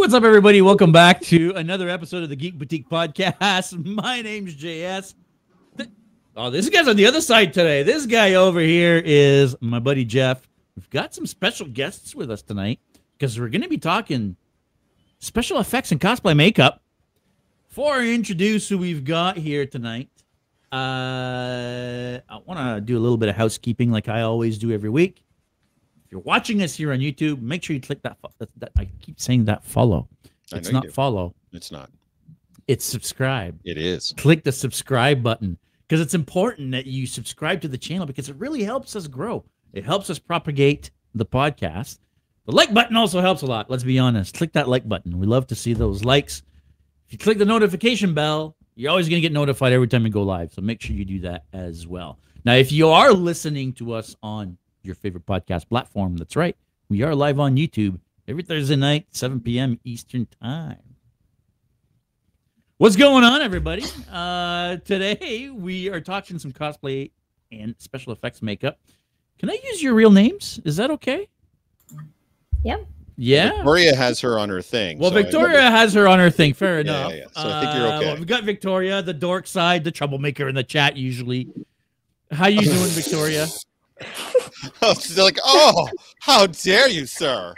What's up, everybody? Welcome back to another episode of the Geek Boutique Podcast. My name's JS. Oh, this guy's on the other side today. This guy over here is my buddy Jeff. We've got some special guests with us tonight because we're going to be talking special effects and cosplay makeup. Before I introduce who we've got here tonight, uh, I want to do a little bit of housekeeping like I always do every week. If you're watching us here on YouTube, make sure you click that. that, that I keep saying that follow. It's not follow. It's not. It's subscribe. It is. Click the subscribe button because it's important that you subscribe to the channel because it really helps us grow. It helps us propagate the podcast. The like button also helps a lot. Let's be honest. Click that like button. We love to see those likes. If you click the notification bell, you're always going to get notified every time we go live. So make sure you do that as well. Now, if you are listening to us on your favorite podcast platform, that's right. We are live on YouTube every Thursday night, 7 p.m. Eastern Time. What's going on, everybody? Uh, today we are talking some cosplay and special effects makeup. Can I use your real names? Is that okay? Yep. Yeah. Victoria has her on her thing. Well, so I- Victoria has her on her thing. Fair Yeah, enough. yeah. So I think you're Uh, okay. well, we've got Victoria, the dork side, the troublemaker in the chat usually. How you doing, Victoria? Oh, she's like, oh, how dare you, sir?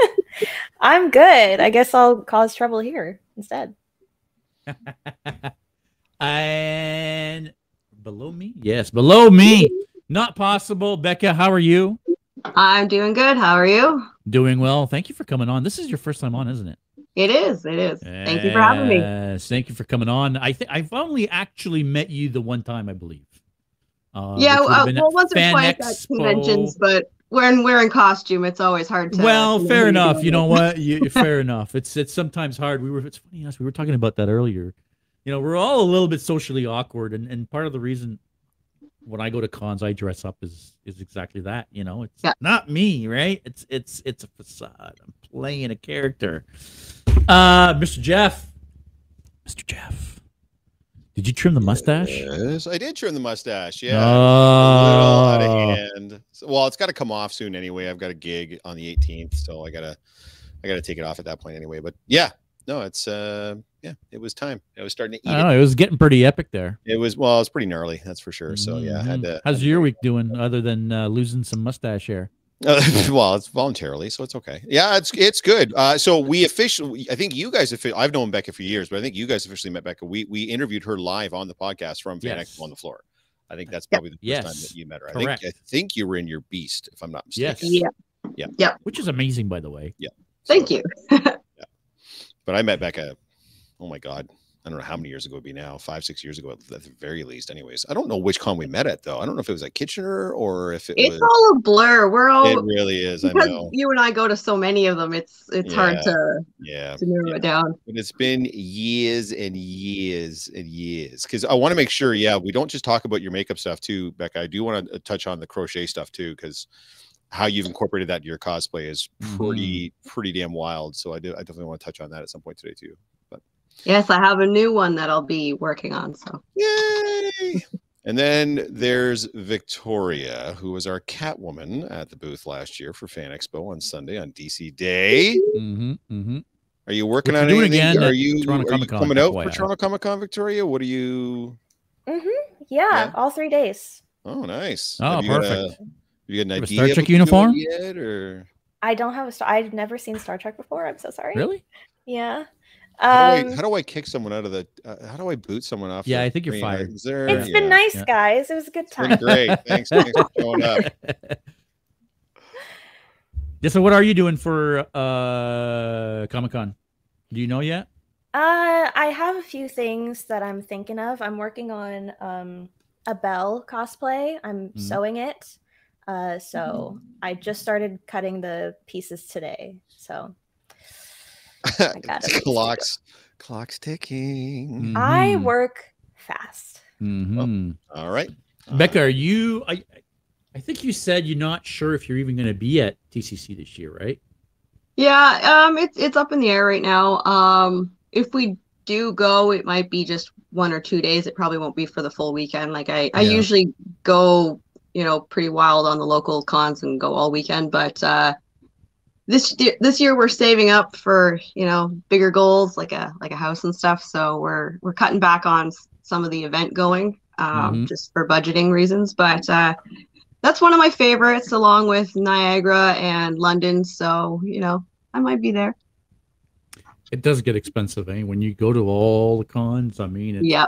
I'm good. I guess I'll cause trouble here instead. and below me? Yes, below me. Not possible. Becca, how are you? I'm doing good. How are you? Doing well. Thank you for coming on. This is your first time on, isn't it? It is. It is. Thank you for having me. Thank you for coming on. I think I've only actually met you the one time, I believe. Uh, yeah. which would have Uh, well, once or twice at conventions, but when we're in costume, it's always hard to. Well, fair enough. You know what? You, fair enough. It's it's sometimes hard. We were it's funny yes, we were talking about that earlier. You know, we're all a little bit socially awkward, and, and part of the reason when I go to cons, I dress up is is exactly that. You know, it's Yeah. not me, right? It's it's it's a facade. I'm playing a character. Uh, Mr. Jeff, Mr. Jeff, did you trim the mustache? Yes, I did trim the mustache. Yeah. Oh. A little out of hand. So- well, it's got to come off soon anyway. I've got a gig on the 18th, so I gotta, I gotta take it off at that point anyway. But yeah, no, it's uh, yeah, it was time. I was starting to eat I it. know. It was getting pretty epic there. It was well, it was pretty gnarly, that's for sure. So yeah, I had to. How's your week doing, other than uh, losing some mustache hair? Uh, well, it's voluntarily, so it's okay. Yeah, it's it's good. Uh, so we officially, I think you guys, offi- I've known Becca for years, but I think you guys officially met Becca. We we interviewed her live on the podcast from Fan Yes. On the floor. I think that's probably the first time that you met her. I Correct. think I think you were in your Beast, if I'm not mistaken. Yes. mistaken. Yeah. Which is amazing, by the way. Yeah. Thank you. yeah. But I met Becca. Oh my god, I don't know how many years ago it'd be now. Five, six years ago at the very least. Anyways, I don't know which con we met at though. I don't know if it was at Kitchener or if it It's was. all a blur. We're all It really is. I because know. you and I go to so many of them. It's it's hard to Yeah. to narrow yeah. it down. But it's been years and years and years because I want to make sure, yeah, we don't just talk about your makeup stuff too, Becca. I do want to uh, touch on the crochet stuff too, because how you've incorporated that in your cosplay is mm-hmm. pretty, pretty damn wild. So I do, I definitely want to touch on that at some point today too. Yes, I have a new one that I'll be working on. So Yay! and then there's Victoria, who was our Catwoman at the booth last year for Fan Expo on Sunday on DC Day. Mm-hmm, mm-hmm. Are you working Which on anything? again Are you, are you coming out for FYI. Toronto Comic Con, Victoria? What are you? Mm-hmm. Yeah, Yeah. all three days. Oh, nice. Oh, Have you got a- perfect. have you got an Have a idea? Star Trek uniform? yet, or I don't have a star. I've never seen Star Trek before. I'm so sorry. Really? Yeah. How, Um, do I, how do I kick someone out of the? Uh, how do I boot someone off? Yeah, I think you're screen? fired. Is there, it's been nice, yeah. guys. It was a good It's been time. great. Thanks, thanks for showing up. Yeah. So, what are you doing for uh Comic Con? Do you know yet? Uh, I have a few things that I'm thinking of. I'm working on um a Bell cosplay. I'm Mhm. sewing it. Uh, so I just started cutting the pieces today. So I gotta be clocks, clocks ticking. I Mhm. work fast. Mhm. All right, Becca, are you? I I think you said you're not sure if you're even going to be at TCC this year, right? yeah, um, it's it's up in the air right now. Um, if we do go, it might be just one or two days. It probably won't be for the full weekend. Like I, I Yeah. usually go, you know, pretty wild on the local cons and go all weekend. But uh, this this year we're saving up for you know bigger goals like a like a house and stuff. So we're we're cutting back on some of the event going um, Mhm. just for budgeting reasons. But uh, that's one of my favorites, along with Niagara and London. So you know I might be there. It does get expensive, eh? When you go to all the cons, I mean, it's, Yeah.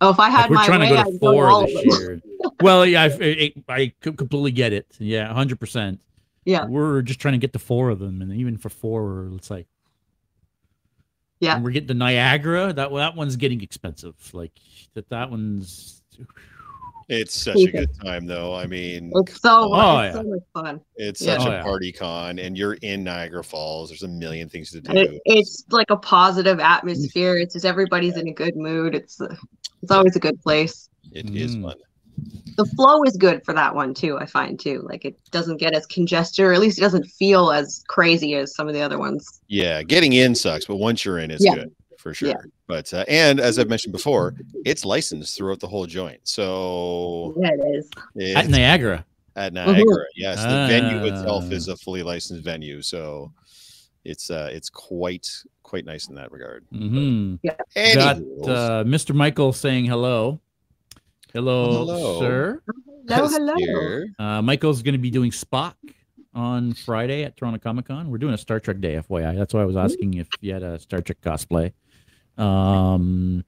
Oh, if I like, had we're my trying way, to go I'd to go to all of this year. well, yeah, I, I, I completely get it. Yeah, hundred percent. Yeah. we're just trying to get to four of them, and even for four, it's like, Yeah. and we're getting the Niagara. That that one's getting expensive. Like that, that one's. It's such a good time, though. I mean, It's so, Oh, it's yeah. so much fun. it's yeah. such Oh, a yeah. party con, and you're in Niagara Falls. There's a million things to do. It, it's like a positive atmosphere. It's just everybody's in a good mood. It's uh, it's always a good place. It is Mm. fun. The flow is good for that one too. I find too. Like it doesn't get as congested, or at least it doesn't feel as crazy as some of the other ones. Yeah, getting in sucks, but once you're in, it's Yeah. good for sure. Yeah. But uh, and as I've mentioned before, it's licensed throughout the whole joint. So Yeah, it is. it's At Niagara. at Niagara. Yes, the venue Ah. itself is a fully licensed venue, so it's uh it's quite quite nice in that regard. Mm-hmm. Got Anyways, uh, Mr. Michael saying hello. Hello, Hello. sir. Hello, hello. Uh, Michael's going to be doing Spock on Friday at Toronto Comic Con. We're doing a Star Trek day, FYI. That's why I was asking if you had a Star Trek cosplay. Um,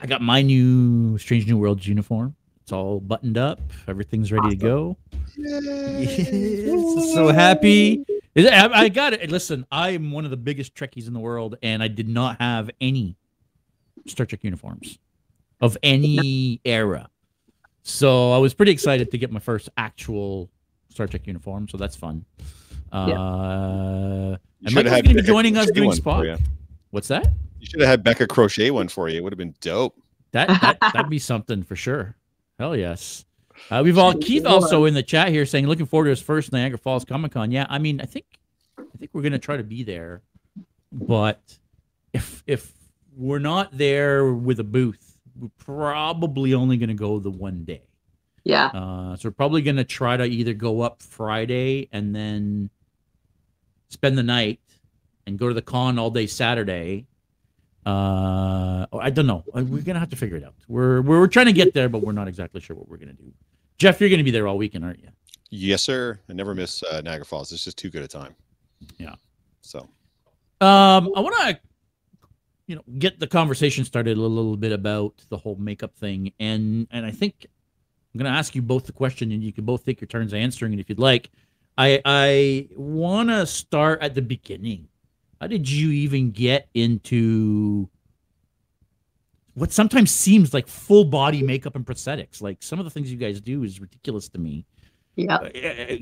I got my new Strange New Worlds uniform. It's all buttoned up. Everything's ready to go. Yes, so happy. Is it- I, I got it. Listen, I'm one of the biggest Trekkies in the world, and I did not have any Star Trek uniforms of any era. So I was pretty excited to get my first actual Star Trek uniform. So that's fun. Uh, You and should Michael's have going to be joining us doing one for Spock. What's that? You should have had Becca crochet one for you. It would have been dope. That, that that'd be something for sure. Hell yes. Uh, we've all Keith also in the chat here saying looking forward to his first Niagara Falls Comic Con. Yeah, I mean, I think I think we're gonna try to be there, but if if we're not there with a booth, we're probably only gonna go the one day. Yeah. Uh, so we're probably gonna try to either go up Friday and then spend the night and go to the con all day Saturday. Uh, or I don't know. We're gonna have to figure it out. We're we're, we're trying to get there, but we're not exactly sure what we're gonna do. Jeff, you're gonna be there all weekend, aren't you? Yes, sir. I never miss uh, Niagara Falls. It's just too good a time. Yeah. So Um, I want to, you know, get the conversation started a little bit about the whole makeup thing, and and I think I'm going to ask you both the question, and you can both take your turns answering it if you'd like. I I want to start at the beginning. How did you even get into what sometimes seems like full body makeup and prosthetics? Like some of the things you guys do is ridiculous to me. Yeah. Uh,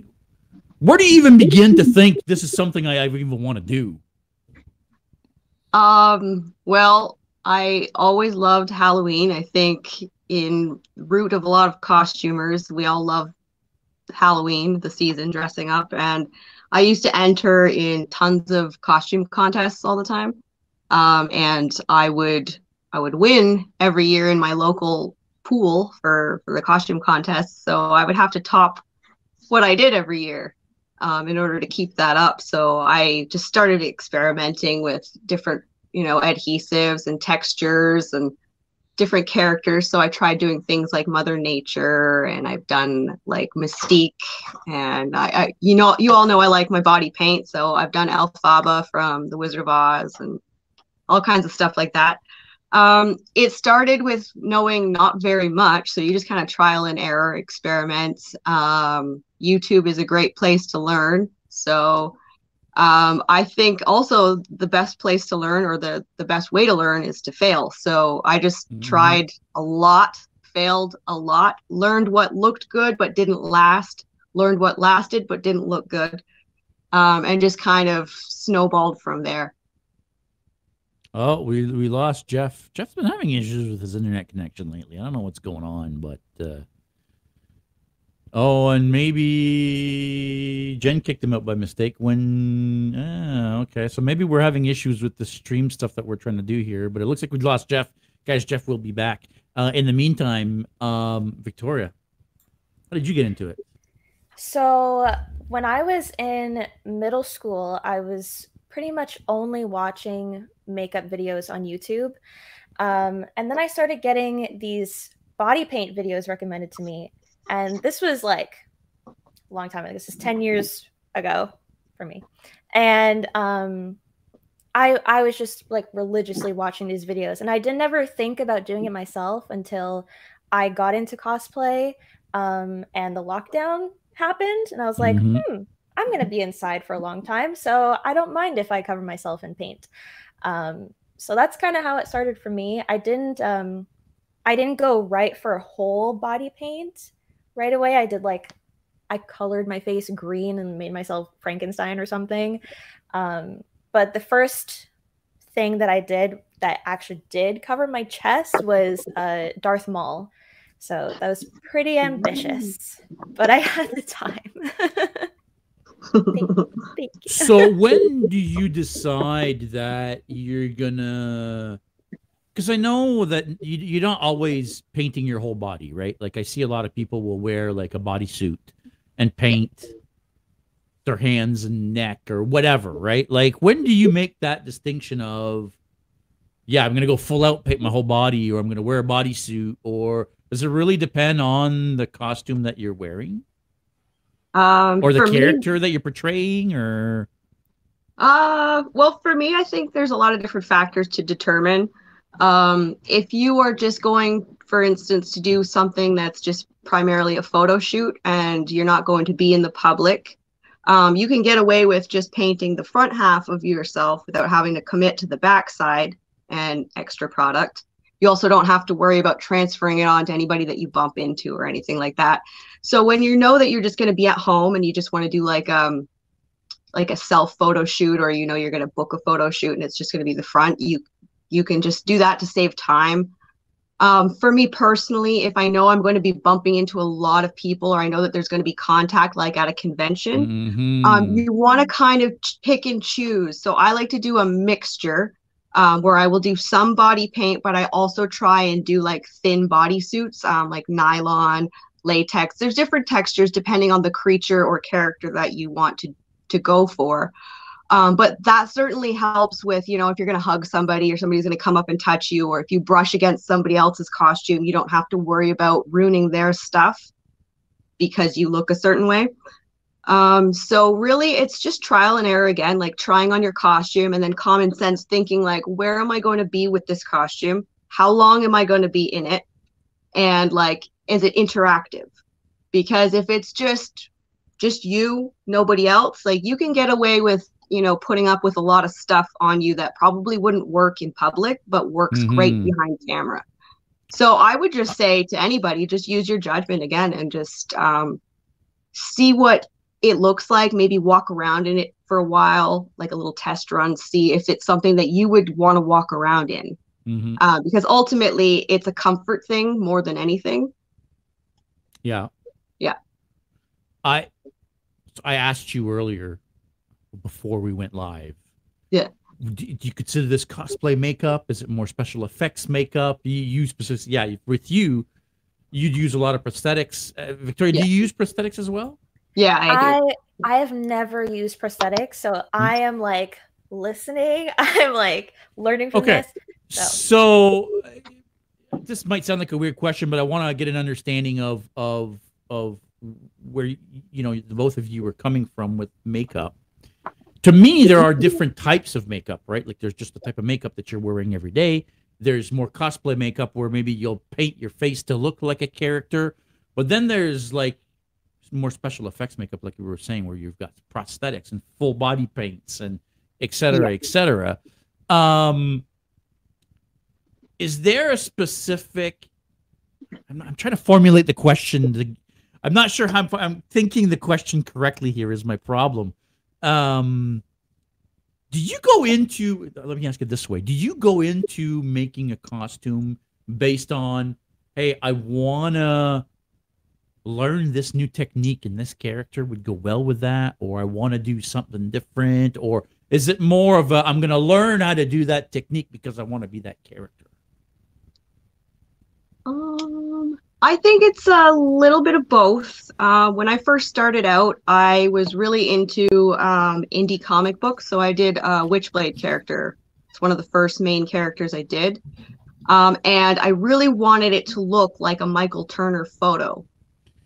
Where do you even begin to think this is something I even want to do? Um, well, I always loved Halloween. I think in root of a lot of costumers, we all love Halloween, the season, dressing up. And I used to enter in tons of costume contests all the time. Um, and I would I would win every year in my local pool for, for the costume contest. So I would have to top what I did every year um, in order to keep that up. So I just started experimenting with different, you know, adhesives and textures and different characters. So I tried doing things like Mother Nature, and I've done like Mystique, and I, I you know, you all know I like my body paint, so I've done Elphaba from The Wizard of Oz and all kinds of stuff like that. Um, it started with knowing not very much, so you just kind of trial and error, experiments. Um, YouTube is a great place to learn. So um, I think also the best place to learn or the the best way to learn is to fail. So I just Mhm. tried a lot, failed a lot, learned what looked good but didn't last, learned what lasted but didn't look good, um, and just kind of snowballed from there. Oh, we we lost Jeff. Jeff's been having issues with his internet connection lately. I don't know what's going on, but uh oh, and maybe Jen kicked him out by mistake. When ah, okay, so maybe we're having issues with the stream stuff that we're trying to do here. But it looks like we lost Jeff. Guys, Jeff will be back. Uh, in the meantime, um, Victoria, how did you get into it? So when I was in middle school, I was pretty much only watching makeup videos on YouTube. Um, and then I started getting these body paint videos recommended to me. And this was like a long time ago. This is 10 years ago for me. And um, I I was just like religiously watching these videos. And I didn't ever think about doing it myself until I got into cosplay um, and the lockdown happened. And I was like, Mhm. hmm, I'm going to be inside for a long time. So I don't mind if I cover myself in paint. Um, so that's kind of how it started for me. I didn't um, I didn't go right for a whole body paint right away. I did like I colored my face green and made myself Frankenstein or something. Um, but the first thing that I did that actually did cover my chest was uh, Darth Maul. So that was pretty ambitious, but I had the time. Thank you. so when do you decide that you're gonna because i know that you, you're not always painting your whole body right? Like i see a lot of people will wear like a bodysuit and paint their hands and neck or whatever right? Like when do you make that distinction of yeah i'm gonna go full out paint my whole body or i'm gonna wear a bodysuit or does it really depend on the costume that you're wearing Um, or the for me- character that you're portraying or Uh, well, for me, I think there's a lot of different factors to determine. Um, if you are just going, for instance, to do something that's just primarily a photo shoot and you're not going to be in the public, um, you can get away with just painting the front half of yourself without having to commit to the back side and extra product. You also don't have to worry about transferring it on to anybody that you bump into or anything like that. So when you know that you're just going to be at home and you just want to do like um like a self photo shoot or you know you're going to book a photo shoot and it's just going to be the front you you can just do that to save time um, for me personally if i know i'm going to be bumping into a lot of people or i know that there's going to be contact like at a convention Mhm. um, you want to kind of pick and choose. So I like to do a mixture um, where I will do some body paint, but I also try and do like thin body suits, um, like nylon, latex. There's different textures depending on the creature or character that you want to to go for. Um, but that certainly helps with, you know, if you're going to hug somebody or somebody's going to come up and touch you, or if you brush against somebody else's costume, you don't have to worry about ruining their stuff because you look a certain way. Um, so really it's just trial and error again, like trying on your costume and then common sense thinking like, where am I going to be with this costume? How long am I going to be in it? And like, is it interactive? Because if it's just just you, nobody else, like you can get away with, you know, putting up with a lot of stuff on you that probably wouldn't work in public, but works great Mhm. behind camera. So I would just say to anybody, just use your judgment again and just um, see what it looks like. Maybe walk around in it for a while, like a little test run, see if it's something that you would want to walk around in. Mhm. Uh, because ultimately, it's a comfort thing more than anything. Yeah. Yeah. I I asked you earlier before we went live. Yeah. Do, do you consider this cosplay makeup? Is it more special effects makeup? You use specific, yeah. With you, you'd use a lot of prosthetics. Uh, Victoria, do you use prosthetics as well? Yeah, I do. I I have never used prosthetics, so I am like listening. I'm like learning from Okay. this. So, uh, this might sound like a weird question, but I want to get an understanding of of of where you know the both of you are coming from with makeup. To me, there are different types of makeup, right? Like there's just the type of makeup that you're wearing every day. There's more cosplay makeup where maybe you'll paint your face to look like a character, but then there's like more special effects makeup, like you were saying, where you've got prosthetics and full body paints and et cetera, et cetera. Um, is there a specific I'm, I'm trying to formulate the question i'm not sure how I'm, I'm thinking the question correctly here is my problem. Um do you go into let me ask it this way. Do you go into making a costume based on hey i want to learn this new technique and this character would go well with that or i want to do something different or is it more of a i'm going to learn how to do that technique because i want to be that character Um, I think it's a little bit of both. Uh, when I first started out, I was really into um, indie comic books. So I did a Witchblade character. It's one of the first main characters I did. Um, and I really wanted it to look like a Michael Turner photo.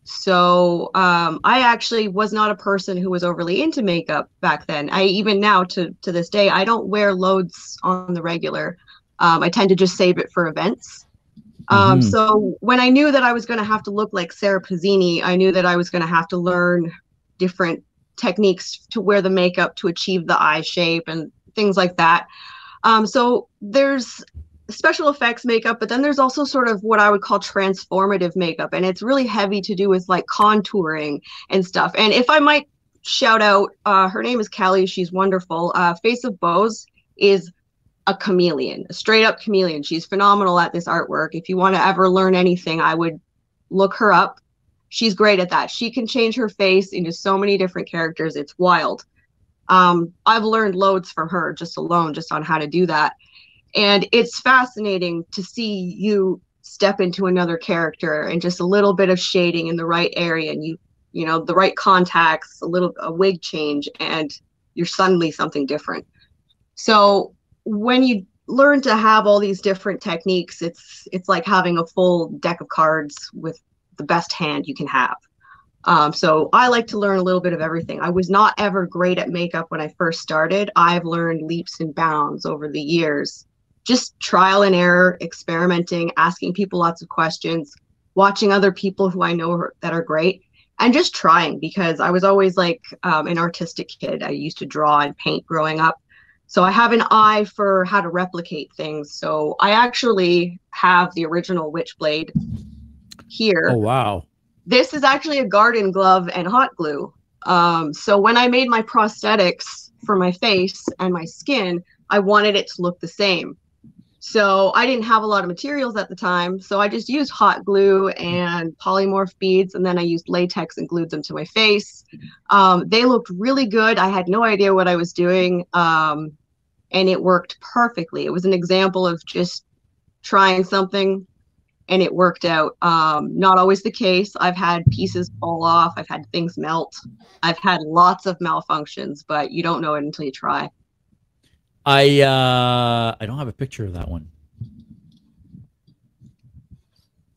So um, I actually was not a person who was overly into makeup back then. I even now to to this day I don't wear loads on the regular. Um, I tend to just save it for events. Um, Mhm. So when I knew that I was going to have to look like Sara Pezzini, I knew that I was going to have to learn different techniques to wear the makeup to achieve the eye shape and things like that. Um, so there's special effects makeup, but then there's also sort of what I would call transformative makeup, and it's really heavy to do with like contouring and stuff. And if I might shout out, uh, her name is Kelly. She's wonderful. Uh, Face of Bows is a chameleon, a straight up chameleon. She's phenomenal at this artwork. If you want to ever learn anything, I would look her up. She's great at that. She can change her face into so many different characters. It's wild. Um, I've learned loads from her just alone, just on how to do that. And it's fascinating to see you step into another character and just a little bit of shading in the right area and you, you know, the right contacts, a little a wig change, and you're suddenly something different. So when you learn to have all these different techniques, it's it's like having a full deck of cards with the best hand you can have. Um, so I like to learn a little bit of everything. I was not ever great at makeup when I first started. I've learned leaps and bounds over the years. Just trial and error, experimenting, asking people lots of questions, watching other people who I know that are great, and just trying because I was always like um, an artistic kid. I used to draw and paint growing up. So I have an eye for how to replicate things. So I actually have the original Witchblade here Oh wow. this is actually a garden glove and hot glue. Um, so when I made my prosthetics for my face and my skin, I wanted it to look the same. So I didn't have a lot of materials at the time, so I just used hot glue and polymorph beads, and then I used latex and glued them to my face. Um, they looked really good. I had no idea what I was doing, um, and it worked perfectly. It was an example of just trying something and it worked out. Um, not always the case. I've had pieces fall off. I've had things melt. I've had lots of malfunctions, but you don't know it until you try. I uh I don't have a picture of that one.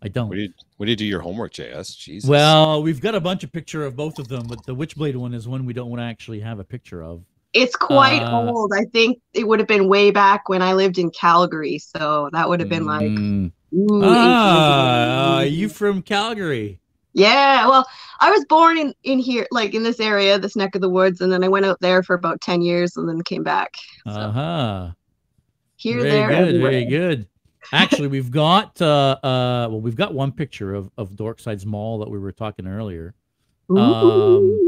I don't. What did what did you do your homework, JS? Jesus. Well, we've got a bunch of picture of both of them, but the Witchblade one is one we don't want to actually have a picture of. It's quite Uh, old. I think it would have been way back when I lived in Calgary. So that would have been like, Mm. ooh, ah, uh, 18. you from Calgary? Yeah. Well, I was born in, in here, like in this area, this neck of the woods. And then I went out there for about 10 years and then came back. So Uh huh. here, there. very there, good, everywhere. very good. Actually, we've got uh uh well, we've got one picture of of Dorkside's Maul that we were talking earlier. Ooh. Um,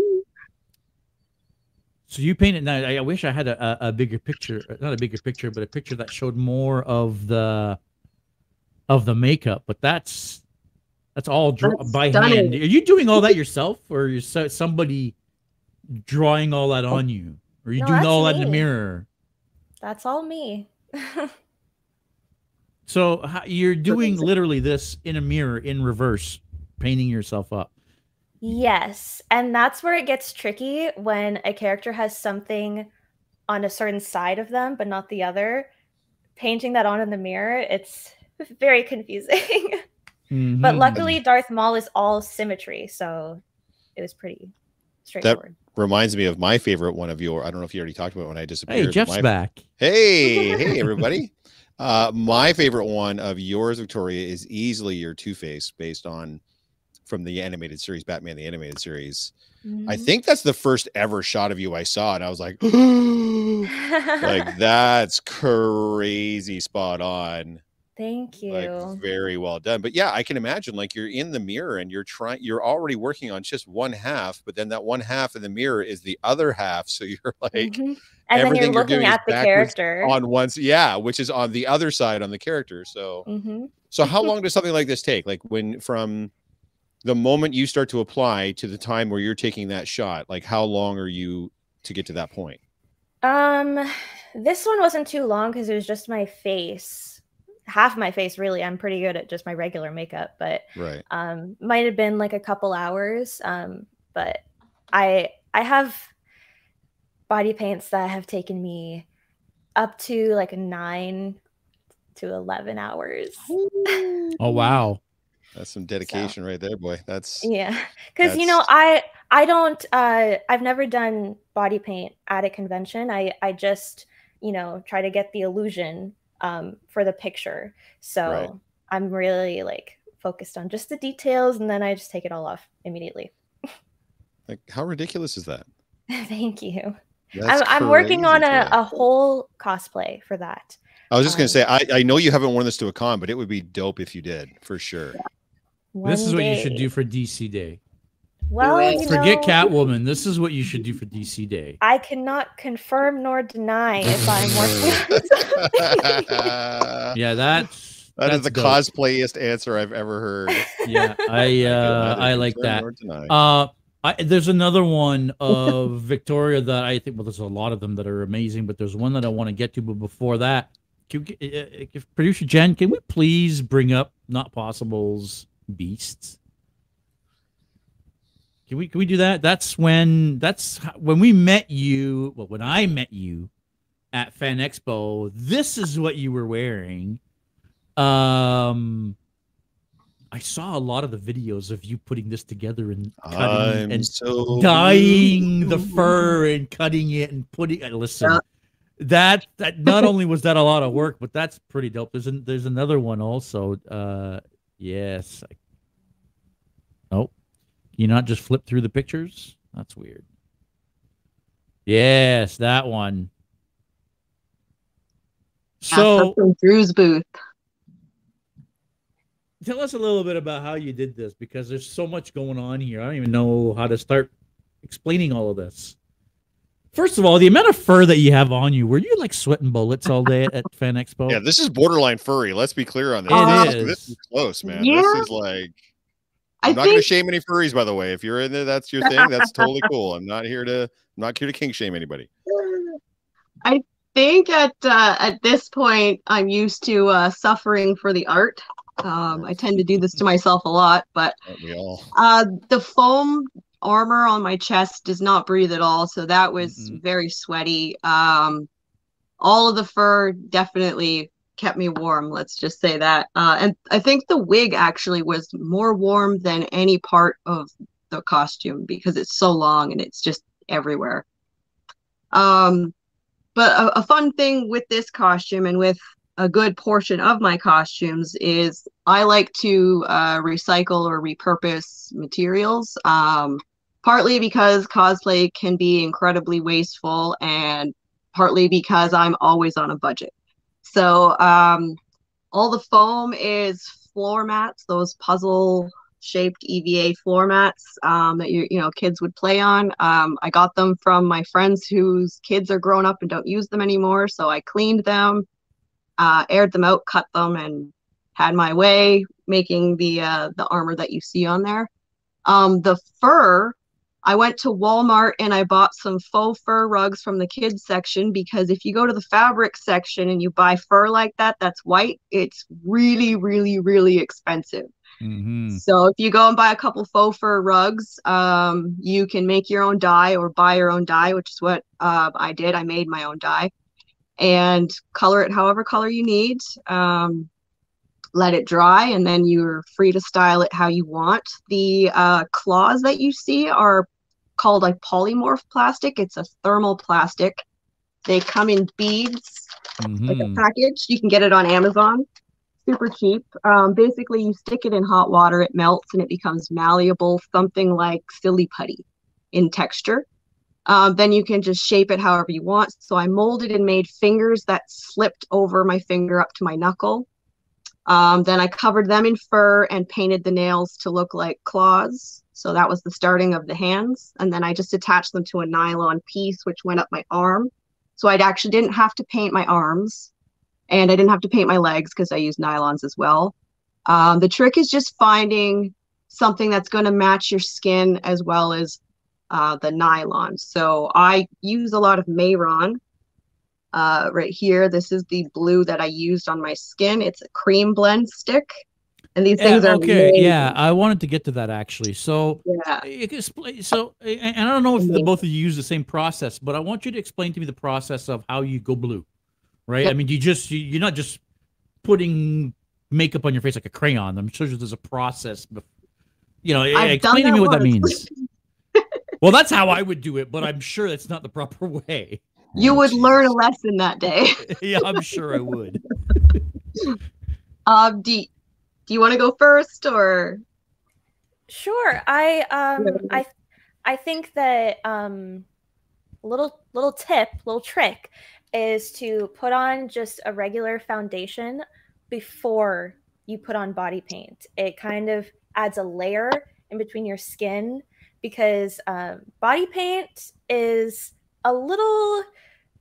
So you painted. Now, I I wish I had a, a, a bigger picture, not a bigger picture, but a picture that showed more of the of the makeup. But that's that's all draw, That's by stunning. hand. Are you doing all that yourself, or is so- somebody drawing all that on you, or are you No, doing all that in the mirror? That's all me. So you're doing literally this in a mirror in reverse, painting yourself up. yes. And that's where it gets tricky when a character has something on a certain side of them, but not the other. Painting that on in the mirror, it's very confusing. But Mhm. luckily, Darth Maul is all symmetry. So it was pretty straightforward. That reminds me of my favorite one of your. I don't know if you already talked about it when I disappeared. hey, Jeff's my- back. Hey, hey, everybody. Uh, my favorite one of yours, Victoria, is easily your Two Face, based on from the animated series, Batman the animated series. I Mhm. think that's the first ever shot of you I saw, and I was like, like that's crazy, spot on, Thank you. like very well done. But yeah, I can imagine like you're in the mirror and you're trying, you're already working on just one half, but then that one half in the mirror is the other half, so you're like Mhm. and then everything you're you're looking doing at the character. on one, yeah, which is on the other side on the character. So. hmm So how long does something like this take? Like when from the moment you start to apply to the time where you're taking that shot, like how long are you to get to that point? Um, this one wasn't too long because it was just my face, half my face really. I'm pretty good at just my regular makeup, but Right. um might have been like a couple hours. Um, but I I have body paints that have taken me up to like nine to eleven hours. Oh wow. That's some dedication right there, boy. That's Yeah, because you know I I don't uh I've never done body paint at a convention. I I just you know try to get the illusion um for the picture. So Right. I'm really like focused on just the details, and then I just take it all off immediately. like how ridiculous is that? Thank you. That's I'm I'm working on a, a whole cosplay for that. I was just gonna um, say I, I know you haven't worn this to a con, but it would be dope if you did for sure. this is one what you should do for DC Day. Well, you Forget know, Catwoman. This is what you should do for DC Day. I cannot confirm nor deny if I'm working on something. Yeah, that's That is that's the dope. cosplayiest answer I've ever heard. Yeah, I uh, I like that. Uh, I, there's another one of Victoria that I think. Well, there's a lot of them that are amazing, but there's one that I want to get to. But before that, can we, uh, uh, if producer Jen, can we please bring up Not Possible's Beasts? Can we can we do that? That's when that's how- when we met you. Well, when I met you at Fan Expo, this is what you were wearing. Um, I saw a lot of the videos of you putting this together and cutting I'm and so dyeing the fur and cutting it and putting. uh, Listen, Yeah. that that not only was that a lot of work, but that's pretty dope. There's an, there's another one also. Uh, yes. I, nope. Can you not just flip through the pictures? That's weird. Yes, that one. So from Drew's booth. tell us a little bit about how you did this because there's so much going on here. I don't even know how to start explaining all of this. First of all, the amount of fur that you have on you, were you like sweating bullets all day at, at Fan Expo? Yeah, this is borderline furry. Let's be clear on this. It this, is. this is close, man. Yeah. This is like I I'm not gonna shame any furries, by the way. If you're in there, that's your thing. That's totally cool. I'm not here to I'm not here to king shame anybody. I think at uh, at this point I'm used to uh, suffering for the art. Um, I tend to do this to myself a lot, but we all? uh, the foam armor on my chest does not breathe at all, so that was Mm-mm. very sweaty. Um, all of the fur definitely kept me warm. Let's just say that. Uh, and I think the wig actually was more warm than any part of the costume because it's so long and it's just everywhere. Um, but a, a fun thing with this costume and with a good portion of my costumes is I like to uh, recycle or repurpose materials. Um, partly because cosplay can be incredibly wasteful, and partly because I'm always on a budget. So um, all the foam is floor mats, those puzzle shaped EVA floor mats um, that you you know kids would play on. Um, I got them from my friends whose kids are grown up and don't use them anymore, so I cleaned them, uh, aired them out, cut them, and had my way making the uh, the armor that you see on there. Um, the fur, I went to Walmart and I bought some faux fur rugs from the kids section because if you go to the fabric section and you buy fur like that, that's white, it's really, really, really expensive. Mhm. So if you go and buy a couple faux fur rugs, um, you can make your own dye or buy your own dye, which is what uh, I did. I made my own dye and color it however color you need. Um, let it dry, and then you're free to style it how you want. The uh, claws that you see are called a polymorph plastic. It's a thermal plastic. They come in beads like a Mhm. package. You can get it on Amazon. Super cheap. Um, basically, you stick it in hot water, it melts, and it becomes malleable, something like silly putty in texture. Um, then you can just shape it however you want. So I molded and made fingers that slipped over my finger up to my knuckle. Um, then I covered them in fur and painted the nails to look like claws. So that was the starting of the hands. And then I just attached them to a nylon piece, which went up my arm. So I actually didn't have to paint my arms and I didn't have to paint my legs because I use nylons as well. Um, the trick is just finding something that's going to match your skin as well as uh, the nylon. So I use a lot of Mehron Uh, right here, this is the blue that I used on my skin. It's a cream blend stick. And these things Yeah, are okay. amazing. Yeah, I wanted to get to that actually. So, Yeah. you can expl- so, and I don't know if the both of you use the same process, but I want you to explain to me the process of how you go blue, right? I mean, you just you, you're not just putting makeup on your face like a crayon. I'm sure there's a process. You know, I've explain to me what that means. well, that's how I would do it, but I'm sure that's not the proper way. You Oh, would learn a lesson that day. yeah, I'm sure I would. Um, do you want to go first or? Sure. I um I I think that um little little tip, little trick is to put on just a regular foundation before you put on body paint. It kind of adds a layer in between your skin because um, body paint is a little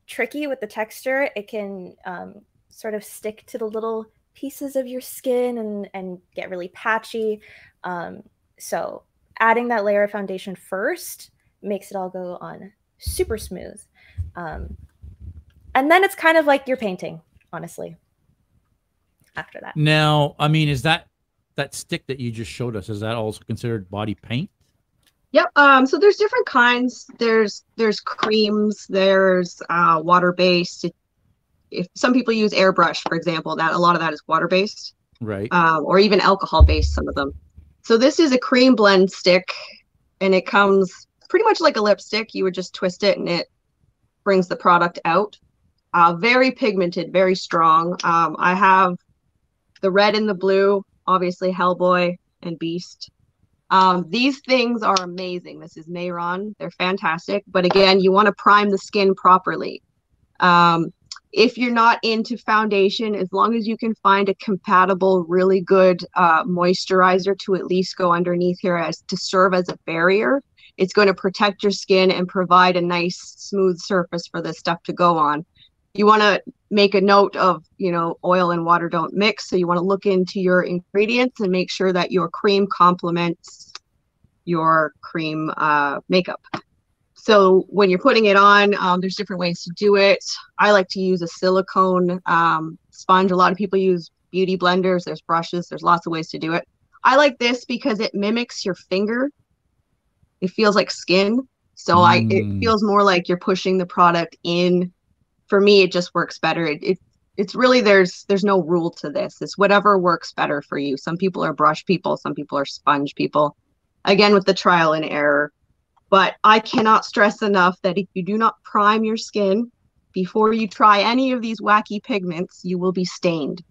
tricky with the texture. It can um, sort of stick to the little pieces of your skin and and get really patchy. Um, so adding that layer of foundation first makes it all go on super smooth. Um, and then it's kind of like you're painting, honestly. After that. Now, I mean, is that that stick that you just showed us? Is that also considered body paint? Yep. Um, so there's different kinds. There's there's creams. There's uh, water based. If some people use airbrush, for example, that a lot of that is water based, Right. um, or even alcohol based. Some of them. So this is a cream blend stick, and it comes pretty much like a lipstick. You would just twist it, and it brings the product out. Uh, very pigmented, very strong. Um, I have the red and the blue, obviously Hellboy and Beast. Um, these things are amazing. This is Mehron. They're fantastic. But again, you want to prime the skin properly. Um, if you're not into foundation, as long as you can find a compatible, really good uh, moisturizer to at least go underneath here as to serve as a barrier, it's going to protect your skin and provide a nice, smooth surface for this stuff to go on. You want to make a note of, you know, oil and water don't mix. So you want to look into your ingredients and make sure that your cream complements your cream uh, makeup. So when you're putting it on, um, there's different ways to do it. I like to use a silicone um, sponge. A lot of people use beauty blenders. There's brushes. There's lots of ways to do it. I like this because it mimics your finger. It feels like skin. So I Mm. it feels more like you're pushing the product in. For me, it just works better. It, it it's really there's there's no rule to this. It's whatever works better for you. Some people are brush people, some people are sponge people. Again, with the trial and error. But I cannot stress enough that if you do not prime your skin before you try any of these wacky pigments, you will be stained.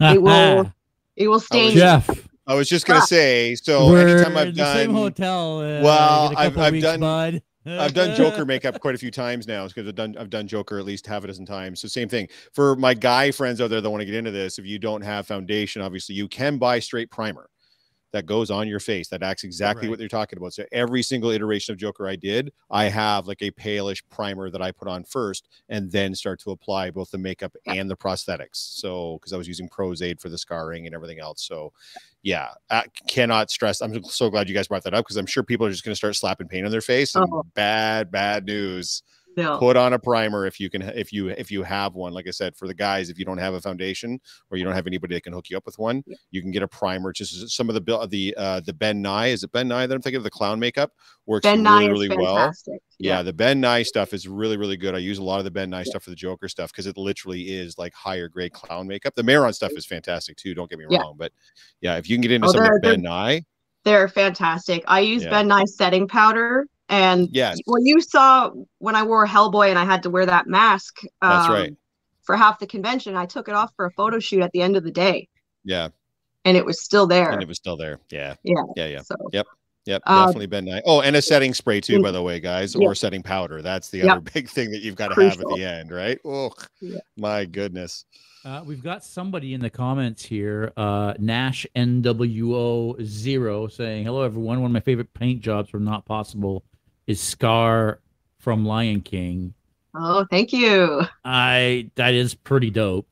It will- It will stain. you. Jeff, I was just gonna say. So we're anytime I've in the same hotel. Uh, Well, in a I've- I've weeks, done- bud. I've done Joker makeup quite a few times now because I've done I've done Joker at least half a dozen times. So same thing for my guy friends out there that want to get into this. If you don't have foundation, obviously you can buy straight primer that goes on your face that acts exactly Right. what they're talking about. So every single iteration of Joker I did, I have like a palish primer that I put on first and then start to apply both the makeup and the prosthetics. So because I was using Pros-Aide for the scarring and everything else. So yeah, I cannot stress. I'm so glad you guys brought that up because I'm sure people are just going to start slapping paint on their face. And Oh. bad, bad news. No. Put on a primer if you can, if you if you have one. Like I said, for the guys, if you don't have a foundation or you don't have anybody that can hook you up with one, Yeah. you can get a primer. Just some of the the uh the Ben Nye is it Ben Nye that I'm thinking of the clown makeup works Ben really Nye really is well. fantastic. Yeah, the Ben Nye stuff is really, really good. I use a lot of the Ben Nye stuff for the Joker stuff because it literally is like higher grade clown makeup. The Mehron stuff is fantastic too. Don't get me Yeah. wrong, but yeah, if you can get into Oh, some of the Ben Nye, They're fantastic. I use Yeah. Ben Nye setting powder. And yes, when you saw when I wore Hellboy and I had to wear that mask that's um, right. for half the convention, I took it off for a photo shoot at the end of the day Yeah, and it was still there. and it was still there. Yeah, Yeah. yeah, yeah. So Yep, Uh, definitely been nice. Oh, and a setting spray too, mm, by the way, guys, yeah. or setting powder. That's the Yep. other big thing that you've got to have at the end, right? Oh, Yeah. my goodness. Uh, we've got somebody in the comments here, uh, Nash NWO zero, saying, "Hello everyone. One of my favorite paint jobs from Not Possible is Scar from Lion King. oh thank you. I that is pretty dope.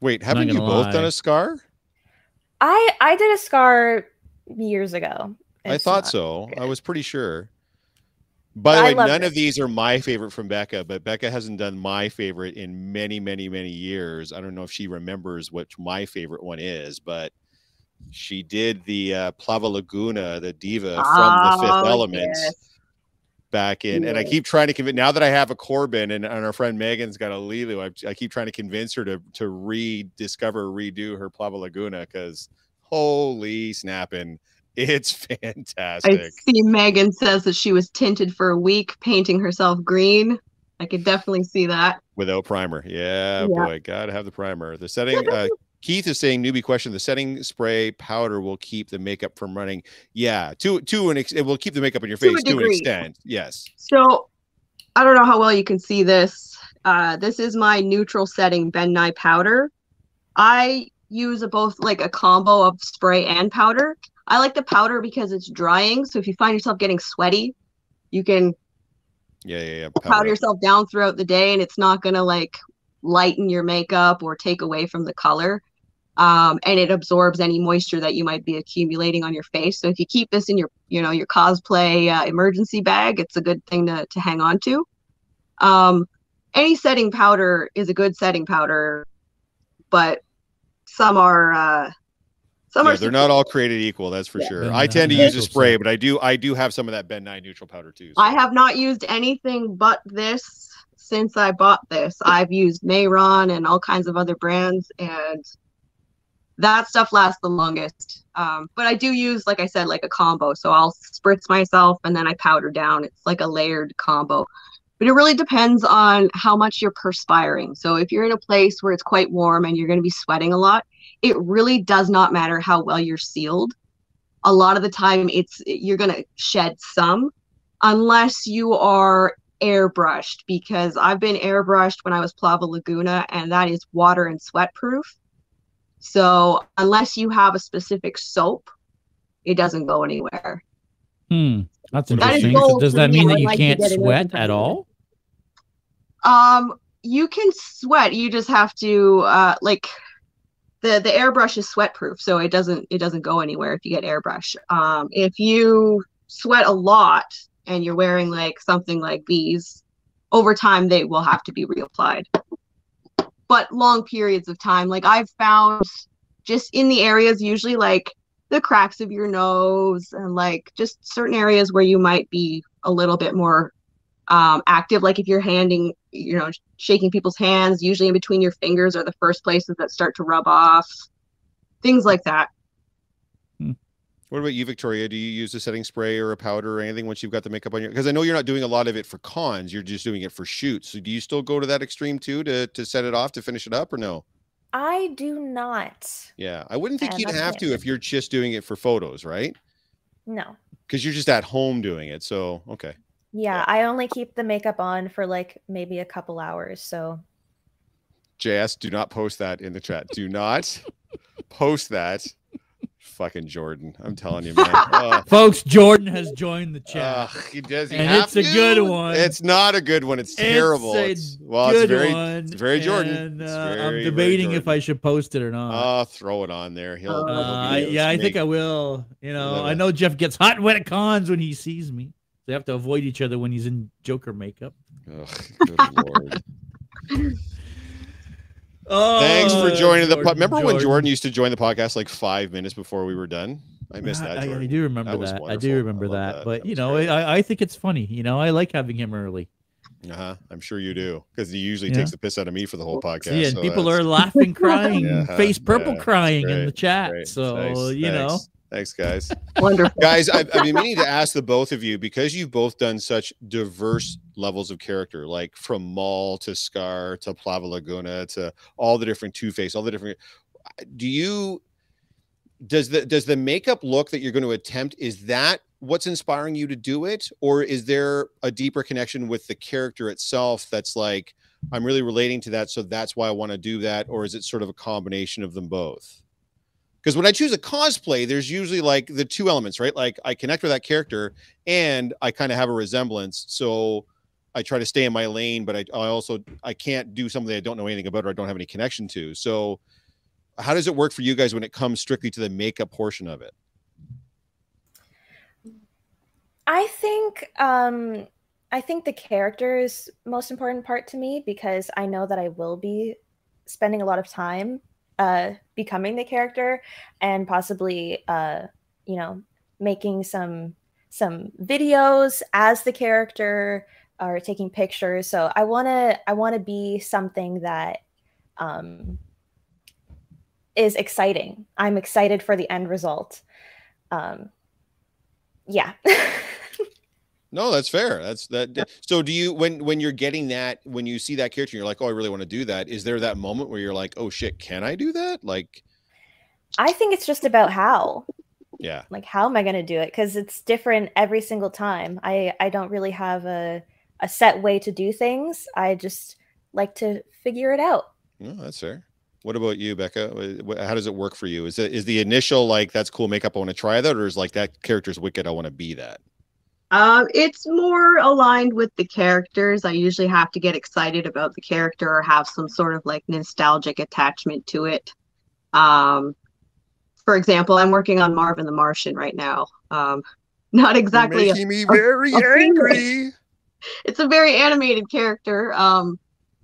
Wait, haven't you both lie. done a scar? I I did a scar years ago. I thought so. good. I was pretty sure. By the I way, none it. of these are my favorite from Becca, but Becca hasn't done my favorite in many, many, many years. I don't know if she remembers what my favorite one is, but she did the uh, Plavalaguna, the diva from the Fifth Oh, Element yes. Back in. And I keep trying to convince now that I have a Korben and, and our friend Megan's got a Lulu, I, I keep trying to convince her to to rediscover, redo her Plavalaguna because holy snapping, it's fantastic. I see Megan says that she was tinted for a week, painting herself green. I could definitely see that. Without primer. Yeah, Yeah. boy, gotta have the primer. The setting uh Keith is saying newbie question. The setting spray powder will keep the makeup from running. Yeah, to to an it will keep the makeup on your face to an extent. Yes. So I don't know how well you can see this. Uh, this is my neutral setting Ben Nye powder. I use a, both like a combo of spray and powder. I like the powder because it's drying. So if you find yourself getting sweaty, you can Yeah, yeah, yeah. powder Powder. yourself down throughout the day and it's not going to like lighten your makeup or take away from the color. Um, and it absorbs any moisture that you might be accumulating on your face. So if you keep this in your, you know, your cosplay uh, emergency bag, it's a good thing to, to hang on to. Um, any setting powder is a good setting powder, but some are, uh, some Yeah, are they're not all created equal, that's for Yeah. sure. Ben I tend to use a spray, set. but I do I do have some of that Ben Nye neutral powder too. I have not used anything but this since I bought this. I've used Mehron and all kinds of other brands, and that stuff lasts the longest. Um, but I do use, like I said, like a combo. So I'll spritz myself and then I powder down. It's like a layered combo. But it really depends on how much you're perspiring. So if you're in a place where it's quite warm and you're going to be sweating a lot, it really does not matter how well you're sealed. A lot of the time, it's you're going to shed some unless you are airbrushed because I've been airbrushed when I was Plavalaguna and that is water and sweat proof. So unless you have a specific soap, it doesn't go anywhere. Hmm. That's That is interesting. So does that mean that you like can't sweat at all? Um, you can sweat. You just have to uh like the the airbrush is sweat proof, so it doesn't it doesn't go anywhere if you get airbrush. Um, if you sweat a lot and you're wearing like something like these, over time they will have to be reapplied. But long periods of time, like I've found just in the areas usually like the cracks of your nose and like just certain areas where you might be a little bit more um, active. Like if you're handing, you know, shaking people's hands, usually in between your fingers are the first places that start to rub off. Things like that. What about you, Victoria? Do you use a setting spray or a powder or anything once you've got the makeup on your? Because I know you're not doing a lot of it for cons. You're just doing it for shoots. So do you still go to that extreme too to to set it off to finish it up or no? I do not. Yeah, I wouldn't think you'd have to if you're just doing it for photos, right? No. Because you're just at home doing it. So okay. Yeah, Yeah. I only keep the makeup on for like maybe a couple hours. So JS, do not post that in the chat. Do not post that. Fucking Jordan. I'm telling you, man. Oh, Folks, Jordan has joined the chat. ugh, he does. He And have it's a good one. It's not a good one. It's terrible. a It's, well, Good it's very. one, it's very Jordan. and, It's uh, very, I'm debating if I should post it or not. Oh, throw it on there. He'll. Uh, he'll Uh, yeah, I think I will. You know, Love I know Jeff gets hot and wet at cons when he sees me. They have to avoid each other when he's in Joker makeup. Ugh, good lord. Oh, Thanks for joining the. Po- Jordan, Remember when Jordan used to join the podcast like five minutes before we were done? I missed that. I, I do remember That that. I do remember love that. that. But That you know, great. I, I think it's funny. You know, I like having him early. Uh-huh. I'm sure you do because he usually Yeah. takes the piss out of me for the whole podcast. See, and so people that's are laughing, crying, Yeah, face purple yeah, crying in the chat. great. So Thanks, you know, thanks. Guys. Wonderful. guys, I've, I've been meaning to ask the both of you because you've both done such diverse levels of character, like from Maul to Scar to Plavalaguna to all the different Two Face, all the different. Do you? Does the does the makeup look that you're going to attempt is that what's inspiring you to do it, or is there a deeper connection with the character itself that's like I'm really relating to that, so that's why I want to do that, or is it sort of a combination of them both? Because when I choose a cosplay, there's usually like the two elements, right? Like I connect with that character and I kind of have a resemblance. So I try to stay in my lane, but I, I also I can't do something I don't know anything about or I don't have any connection to. So how does it work for you guys when it comes strictly to the makeup portion of it? I think um I think the character is most important part to me because I know that I will be spending a lot of time uh, becoming the character and possibly, uh, you know, making some some videos as the character or taking pictures. So I want to I want to be something that um, is exciting. I'm excited for the end result. Um, yeah. No, that's fair. That's that. So, do you when when you're getting that when you see that character, you're like, oh, I really want to do that. Is there that moment where you're like, oh shit, can I do that? Like, I think it's just about how. Yeah. Like, how am I going to do it? Because it's different every single time. I I don't really have a a set way to do things. I just like to figure it out. No, that's fair. What about you, Becca? How does it work for you? Is it is the initial like that's cool makeup? I want to try that, or is like that character's wicked? I want to be that. Um, it's more aligned with the characters. I usually have to get excited about the character or have some sort of like nostalgic attachment to it. Um, for example, I'm working on Marvin the Martian right now. Um, not exactly You're making a, me very a, a angry. It's a very animated character, um,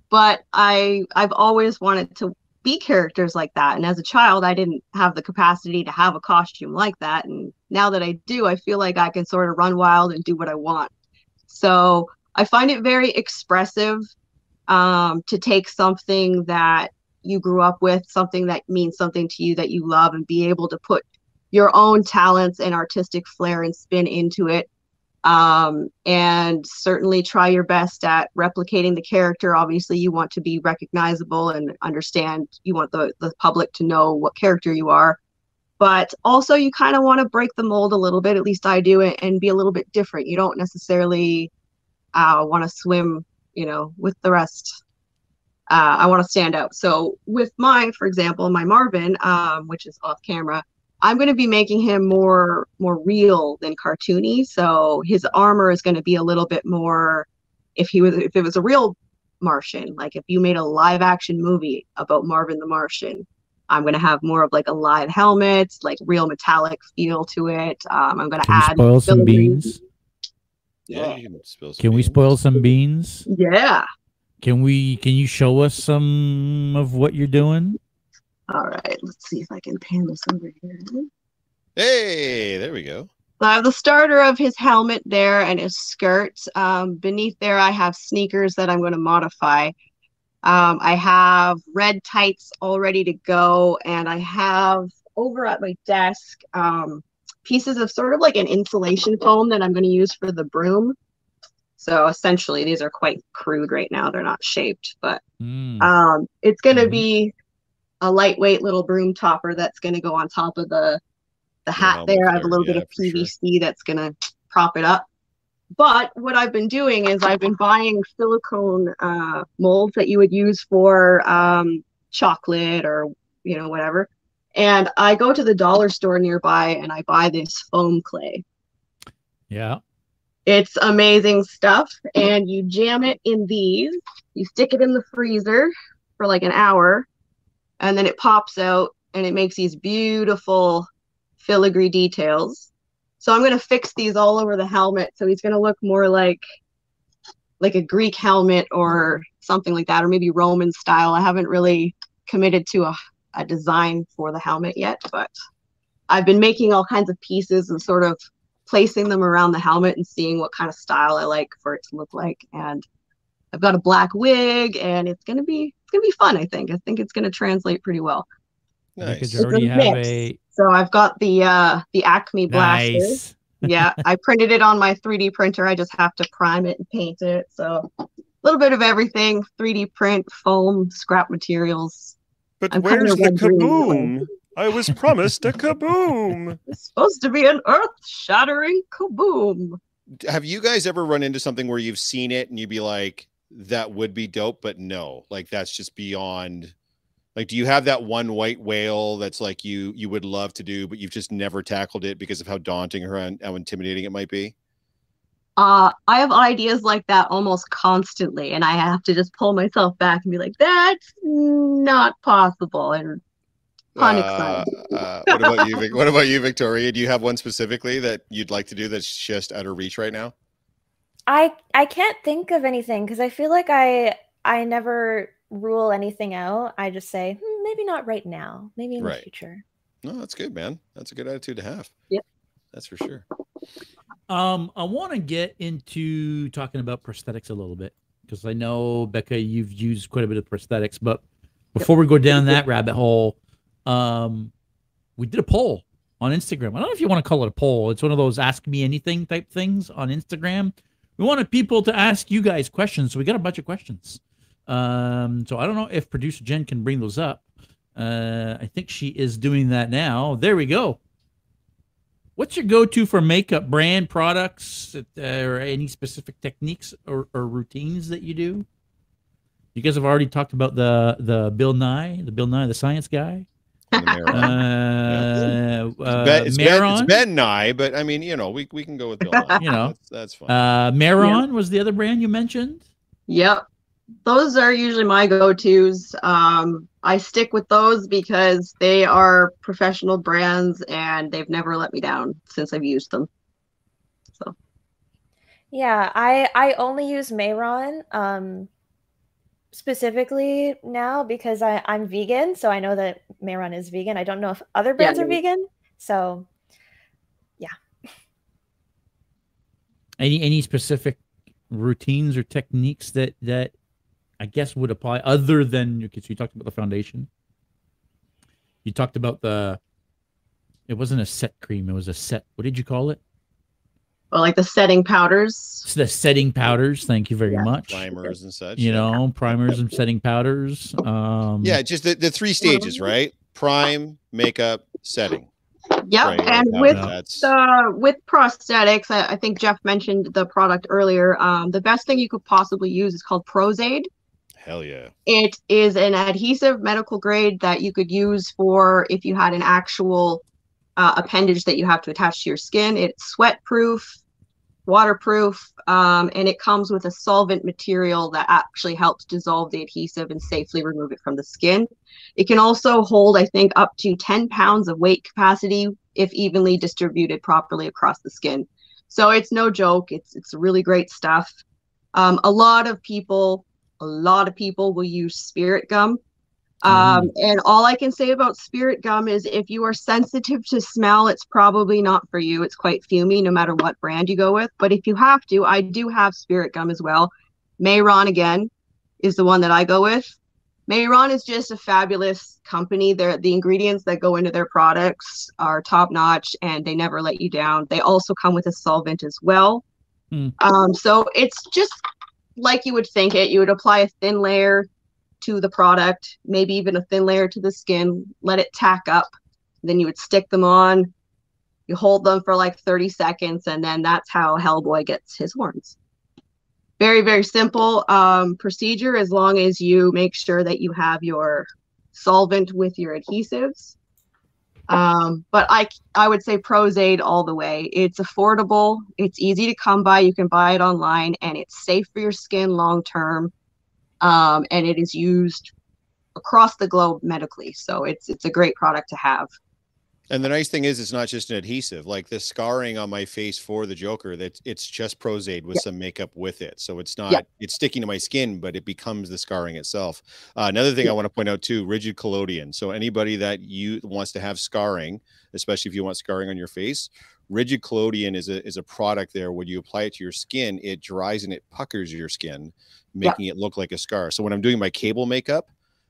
but I I've always wanted to be characters like that. And as a child, I didn't have the capacity to have a costume like that. And now that I do, I feel like I can sort of run wild and do what I want. So I find it very expressive um, to take something that you grew up with, something that means something to you that you love, and be able to put your own talents and artistic flair and spin into it um, and certainly try your best at replicating the character. Obviously, you want to be recognizable and understand. You want the the public to know what character you are, but also you kind of want to break the mold a little bit. At least I do it and be a little bit different. You don't necessarily uh, want to swim, you know, with the rest. Uh, I want to stand out. So with mine, for example, my Marvin, um, which is off camera, I'm going to be making him more more real than cartoony. So his armor is going to be a little bit more. If he was, if it was a real Martian, like if you made a live action movie about Marvin the Martian, I'm going to have more of like a live helmet, like real metallic feel to it. Um, I'm going to add. spoil some beans. Yeah, can, can can we spoil some beans? Yeah. Can we? Can you show us some of what you're doing? All right, let's see if I can pan this over here. Hey, there we go. So I have the starter of his helmet there and his skirt. Um, beneath there, I have sneakers that I'm going to modify. Um, I have red tights all ready to go, and I have over at my desk um, pieces of sort of like an insulation foam that I'm going to use for the broom. So essentially, these are quite crude right now. They're not shaped, but mm. um, it's going to mm-hmm. be a lightweight little broom topper that's going to go on top of the the hat there. I have a little yeah, bit of PVC sure. that's going to prop it up. But what I've been doing is I've been buying silicone uh, molds that you would use for um, chocolate or you know whatever. And I go to the dollar store nearby and I buy this foam clay. Yeah. It's amazing stuff. And you jam it in these, you stick it in the freezer for like an hour, and then it pops out and it makes these beautiful filigree details. So I'm going to fix these all over the helmet so he's going to look more like like a Greek helmet or something like that or maybe Roman style. I haven't really committed to a, a design for the helmet yet, but I've been making all kinds of pieces and sort of placing them around the helmet and seeing what kind of style I like for it to look like and I've got a black wig and it's going to be gonna be fun. I think. I think it's gonna translate pretty well. Nice. You already have a. So I've got the uh the Acme blaster. Nice. yeah, I printed it on my 3D printer. I just have to prime it and paint it. So a little bit of everything: 3D print, foam, scrap materials. But I'm where's the kaboom? I was promised a kaboom. It's supposed to be an earth-shattering kaboom. Have you guys ever run into something where you've seen it and you'd be like, that would be dope, but no, like that's just beyond. Like, do you have that one white whale that's like you you would love to do, but you've just never tackled it because of how daunting or how intimidating it might be? Uh, I have ideas like that almost constantly, and I have to just pull myself back and be like, "That's not possible." And pun uh, uh, what about you? What about you, Victoria? Do you have one specifically that you'd like to do that's just out of reach right now? I I can't think of anything because I feel like I I never rule anything out. I just say hmm, maybe not right now, maybe in Right. the future. No, that's good, man. That's a good attitude to have. Yep. That's for sure. Um, I want to get into talking about prosthetics a little bit because I know Becca, you've used quite a bit of prosthetics. But before we go down that rabbit hole, um, we did a poll on Instagram. I don't know if you want to call it a poll. It's one of those ask me anything type things on Instagram. We wanted people to ask you guys questions, so we got a bunch of questions. Um, so I don't know if producer Jen can bring those up. Uh, I think she is doing that now. There we go. What's your go-to for makeup brand products uh, or any specific techniques or, or routines that you do? You guys have already talked about the the Bill Nye, the Bill Nye, the science guy. And the Uh, uh, Ben- it's, ben, Mehron, it's Ben Nye, but I mean, you know, we, we can go with Bill Nye. You know. that's, that's fine. uh, Mehron was the other brand you mentioned. Yep. Those are usually my go-tos. Um, I stick with those because they are professional brands and they've never let me down since I've used them. So, yeah, I I only use Mehron um specifically now because I I'm vegan, so I know that Mehron is vegan. I don't know if other brands are vegan. So, yeah. Any any specific routines or techniques that that I guess would apply other than so you talked about the foundation. You talked about the. It wasn't a set cream. It was a set. What did you call it? Well, like the setting powders. It's the setting powders. Thank you very Yeah. much. Primers and such. You know, primers and setting powders. Um, Yeah, just the, the three stages, right? Prime, makeup, setting. Yep. Right, and yeah, with that's the with prosthetics, I, I think Jeff mentioned the product earlier. Um, the best thing you could possibly use is called Pros-Aide. hell yeah. It is an adhesive medical grade that you could use for if you had an actual uh, appendage that you have to attach to your skin. It's sweat proof, waterproof, um, and it comes with a solvent material that actually helps dissolve the adhesive and safely remove it from the skin. It can also hold, I think, up to 10 pounds of weight capacity if evenly distributed properly across the skin. So it's no joke. It's it's really great stuff. Um, a lot of people, a lot of people will use spirit gum. Um, and all I can say about spirit gum is if you are sensitive to smell, it's probably not for you. It's quite fumy no matter what brand you go with. But if you have to, I do have spirit gum as well. Mehron again is the one that I go with. Mehron is just a fabulous company. They're, the ingredients that go into their products are top notch and they never let you down. They also come with a solvent as well. Hmm. Um, so it's just like you would think it. You would apply a thin layer to the product, maybe even a thin layer to the skin, let it tack up. Then you would stick them on. You hold them for like 30 seconds, and then that's how Hellboy gets his horns. Very, very simple um, procedure as long as you make sure that you have your solvent with your adhesives. Um, but I, I would say Pros-Aide all the way. It's affordable, it's easy to come by. You can buy it online, and it's safe for your skin long term um, and it is used across the globe medically. So it's it's a great product to have. And the nice thing is, it's not just an adhesive. Like the scarring on my face for the Joker, that it's just Pros-Aide with Yep. some makeup with it. So it's not Yep. it's sticking to my skin, but it becomes the scarring itself. Uh, another thing I want to point out too, rigid collodion. So anybody that you wants to have scarring, especially if you want scarring on your face, rigid collodion is a is a product there. When you apply it to your skin, it dries and it puckers your skin, making it look like a scar. So when I'm doing my Cable makeup,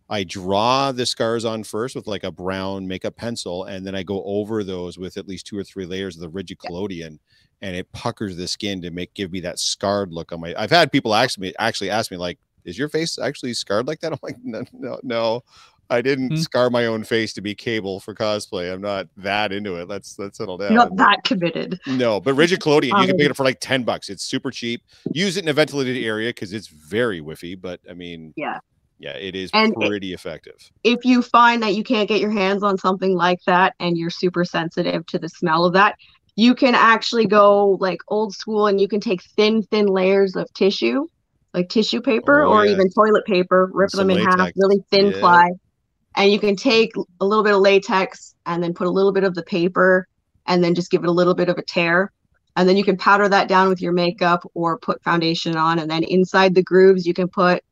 I draw the scars on first with like a brown makeup pencil, and then I go over those with at least two or three layers of the rigid collodion, and it puckers the skin to make give me that scarred look on my. I've had people ask me actually ask me like, "Is your face actually scarred like that?" I'm like, "No, no, no. I didn't Hmm. scar my own face to be Cable for cosplay. I'm not that into it. Let's let's settle down." Not that committed. No, but rigid collodion, you can Um, pick it up for like 10 bucks. It's super cheap. Use it in a ventilated area because it's very whiffy, but I mean, Yeah. yeah, it is And it- pretty effective. If you find that you can't get your hands on something like that and you're super sensitive to the smell of that, you can actually go like old school and you can take thin, thin layers of tissue, like tissue paper Oh, or yeah. even toilet paper, rip some them in half, really thin Yeah. ply. And you can take a little bit of latex and then put a little bit of the paper and then just give it a little bit of a tear. and then you can powder that down with your makeup or put foundation on and then inside the grooves you can put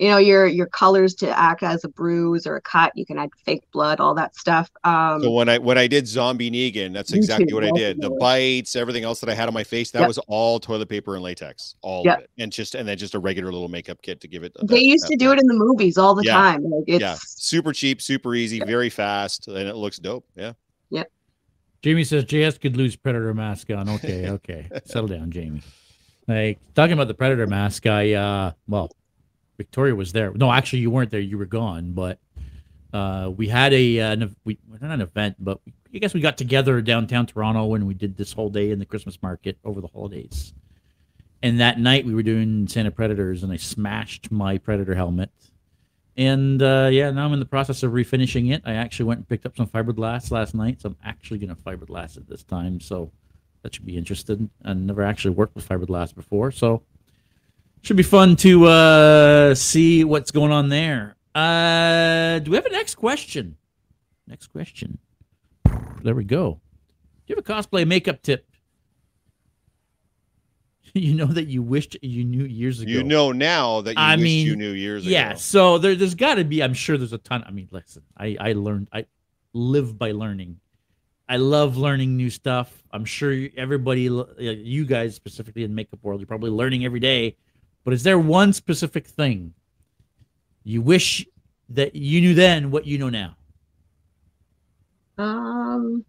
you know your your colors to act as a bruise or a cut you can add fake blood all that stuff um So when I when I did zombie Negan, that's exactly too, what I did. The bites, everything else that I had on my face, that Yep. was all toilet paper and latex, all Yep. of it, and just and then just a regular little makeup kit to give it. they used to do it in the movies all the Yeah. time like it's yeah, super cheap, super easy, very fast, and it looks dope. Yeah, Yep. Jamie says JS could lose Predator mask on. Okay, okay. Settle down, Jamie. Like talking about the Predator mask, I uh well, Victoria was there. No, actually you weren't there, you were gone, but uh we had a uh, an, we not an event, but I guess we got together downtown Toronto and we did this whole day in the Christmas market over the holidays. And that night we were doing Santa Predators and I smashed my Predator helmet. And uh, yeah, now I'm in the process of refinishing it. I actually went and picked up some fiberglass last night, so I'm actually going to fiberglass it this time. So that should be interesting. I never actually worked with fiberglass before, so should be fun to uh, see what's going on there. Uh, do we have a next question? Next question. There we go. Do you have a cosplay makeup tip? you know that you wished you knew years ago. you know now that you I wish mean, you knew years Yeah, ago. Yeah, so there, there's got to be. I'm sure there's a ton. I mean, listen, I I learned. I live by learning. I love learning new stuff. I'm sure everybody, uh, you guys specifically in makeup world, you're probably learning every day. But is there one specific thing you wish that you knew then what you know now? Um,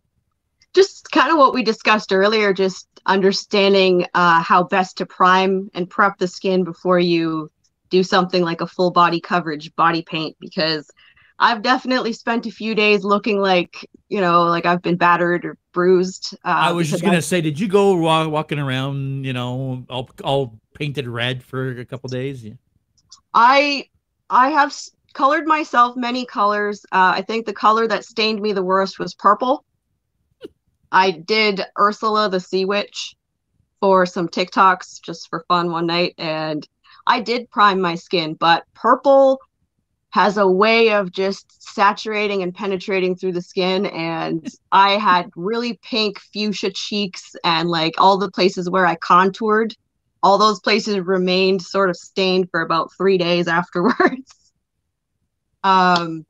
just kind of what we discussed earlier, just understanding uh, how best to prime and prep the skin before you do something like a full body coverage body paint because I've definitely spent a few days looking like, you know, like I've been battered or bruised. Uh, I was just gonna say, did you go wa- walking around, you know, all all painted red for a couple days? Yeah. I I have colored myself many colors. Uh, I think the color that stained me the worst was purple. I did Ursula the Sea Witch for some TikToks just for fun one night, and I did prime my skin, but purple has a way of just saturating and penetrating through the skin. And I had really pink fuchsia cheeks, and like all the places where I contoured all those places remained sort of stained for about three days afterwards. um,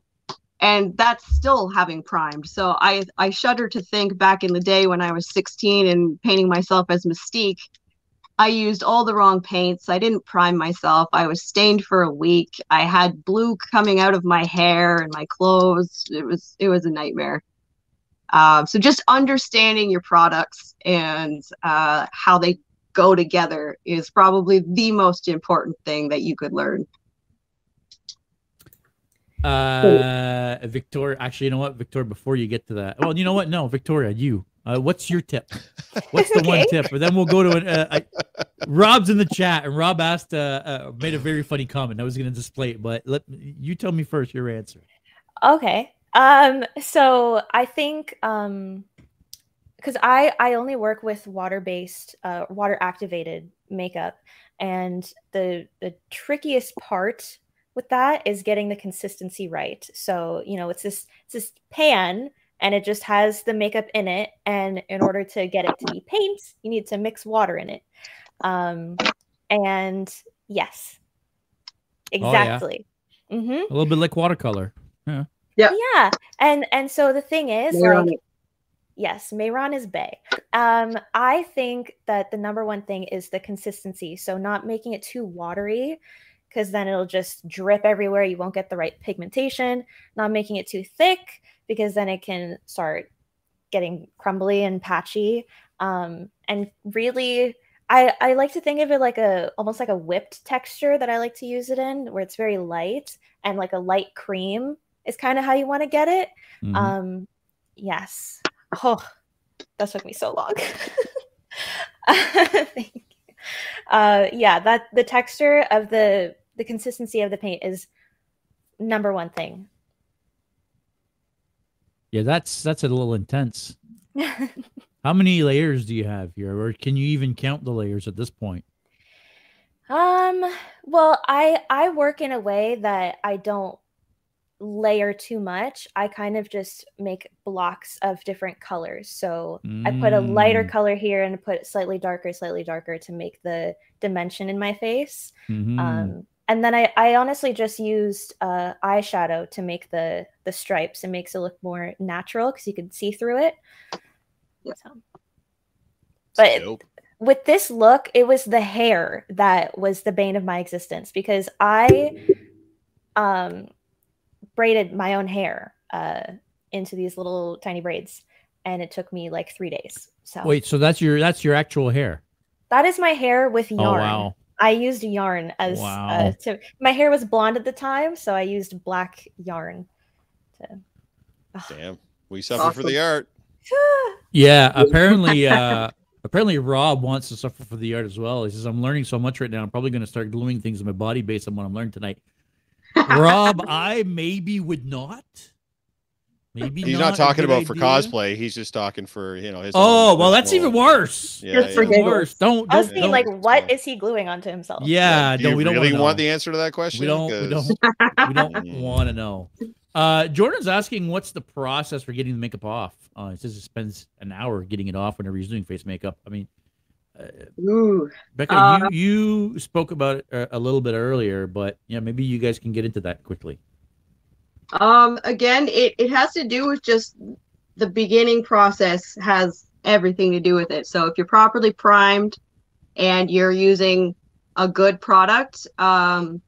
and that's still having primed. So I I shudder to think back in the day when I was 16 and painting myself as Mystique. I used all the wrong paints. I didn't prime myself. I was stained for a week. I had blue coming out of my hair and my clothes. It was it was a nightmare. Um, so just understanding your products and uh, how they go together is probably the most important thing that you could learn. Uh, Victoria. Actually, you know what, Victoria? Before you get to that, well, you know what? No, Victoria, you. Uh, what's your tip? What's the one tip? But then we'll go to an. Uh, I, Rob's in the chat, and Rob asked, uh, uh, made a very funny comment. I was going to display it, but let you tell me first your answer. Okay. Um so I think um cuz I I only work with water-based uh water activated makeup and the the trickiest part with that is getting the consistency right. So, you know, it's this it's this pan and it just has the makeup in it and in order to get it to be paint, you need to mix water in it. Um and yes. Oh, yeah. Exactly. Mhm. A little bit like watercolor. Yeah. Yeah. Yeah. And and so the thing is Mehron- like yes, Mehron is Bay. Um I think that the number one thing is the consistency. So not making it too watery because then it'll just drip everywhere. You won't get the right pigmentation. Not making it too thick because then it can start getting crumbly and patchy. Um and really I, I like to think of it like a almost like a whipped texture that I like to use it in, where it's very light and like a light cream is kind of how you want to get it. Mhm. Um, yes. Oh, that took me so long. Thank you. Uh, yeah, that the texture of the the consistency of the paint is number one thing. yeah, that's that's a little intense. How many layers do you have here, or can you even count the layers at this point? Um, well, I I work in a way that I don't layer too much, I kind of just make blocks of different colors. So I put a lighter Mm. color here and put slightly darker, slightly darker to make the dimension in my face. Mhm. Um, and then I, I honestly just used uh, eyeshadow to make the the stripes. It makes it look more natural because you can see through it. So. But Dope. with this look, it was the hair that was the bane of my existence because I um braided my own hair uh into these little tiny braids and it took me like three days. So Wait, so that's your that's your actual hair? that is my hair with Oh yarn. wow. I used yarn as uh, to my hair was blonde at the time, so I used black yarn to Damn. We suffer for the art. Yeah, apparently uh apparently Rob wants to suffer for the art as well. He says I'm learning so much right now. I'm probably going to start gluing things in my body based on what I'm learning tonight. Rob, I maybe would not. Maybe He's not, not talking good about for cosplay. He's just talking for you know his. Oh own well, that's personal- even worse. Yeah, Just for yeah. Worse. Don't I was don't, don't like, That's what fine. is he gluing onto himself? yeah. Do don't we don't really wanna want know. the answer to that question? We don't. We 'Cause- don't. We don't Mm. want to know. Uh, Jordan's asking, what's the process for getting the makeup off? Uh, he says it spends an hour getting it off whenever he's doing face makeup. I mean, uh, Ooh. Becca, Uh, you you spoke about it uh, a little bit earlier, but yeah, maybe you guys can get into that quickly. Um, again, it, it has to do with just the beginning process has everything to do with it. So if you're properly primed and you're using a good product, um,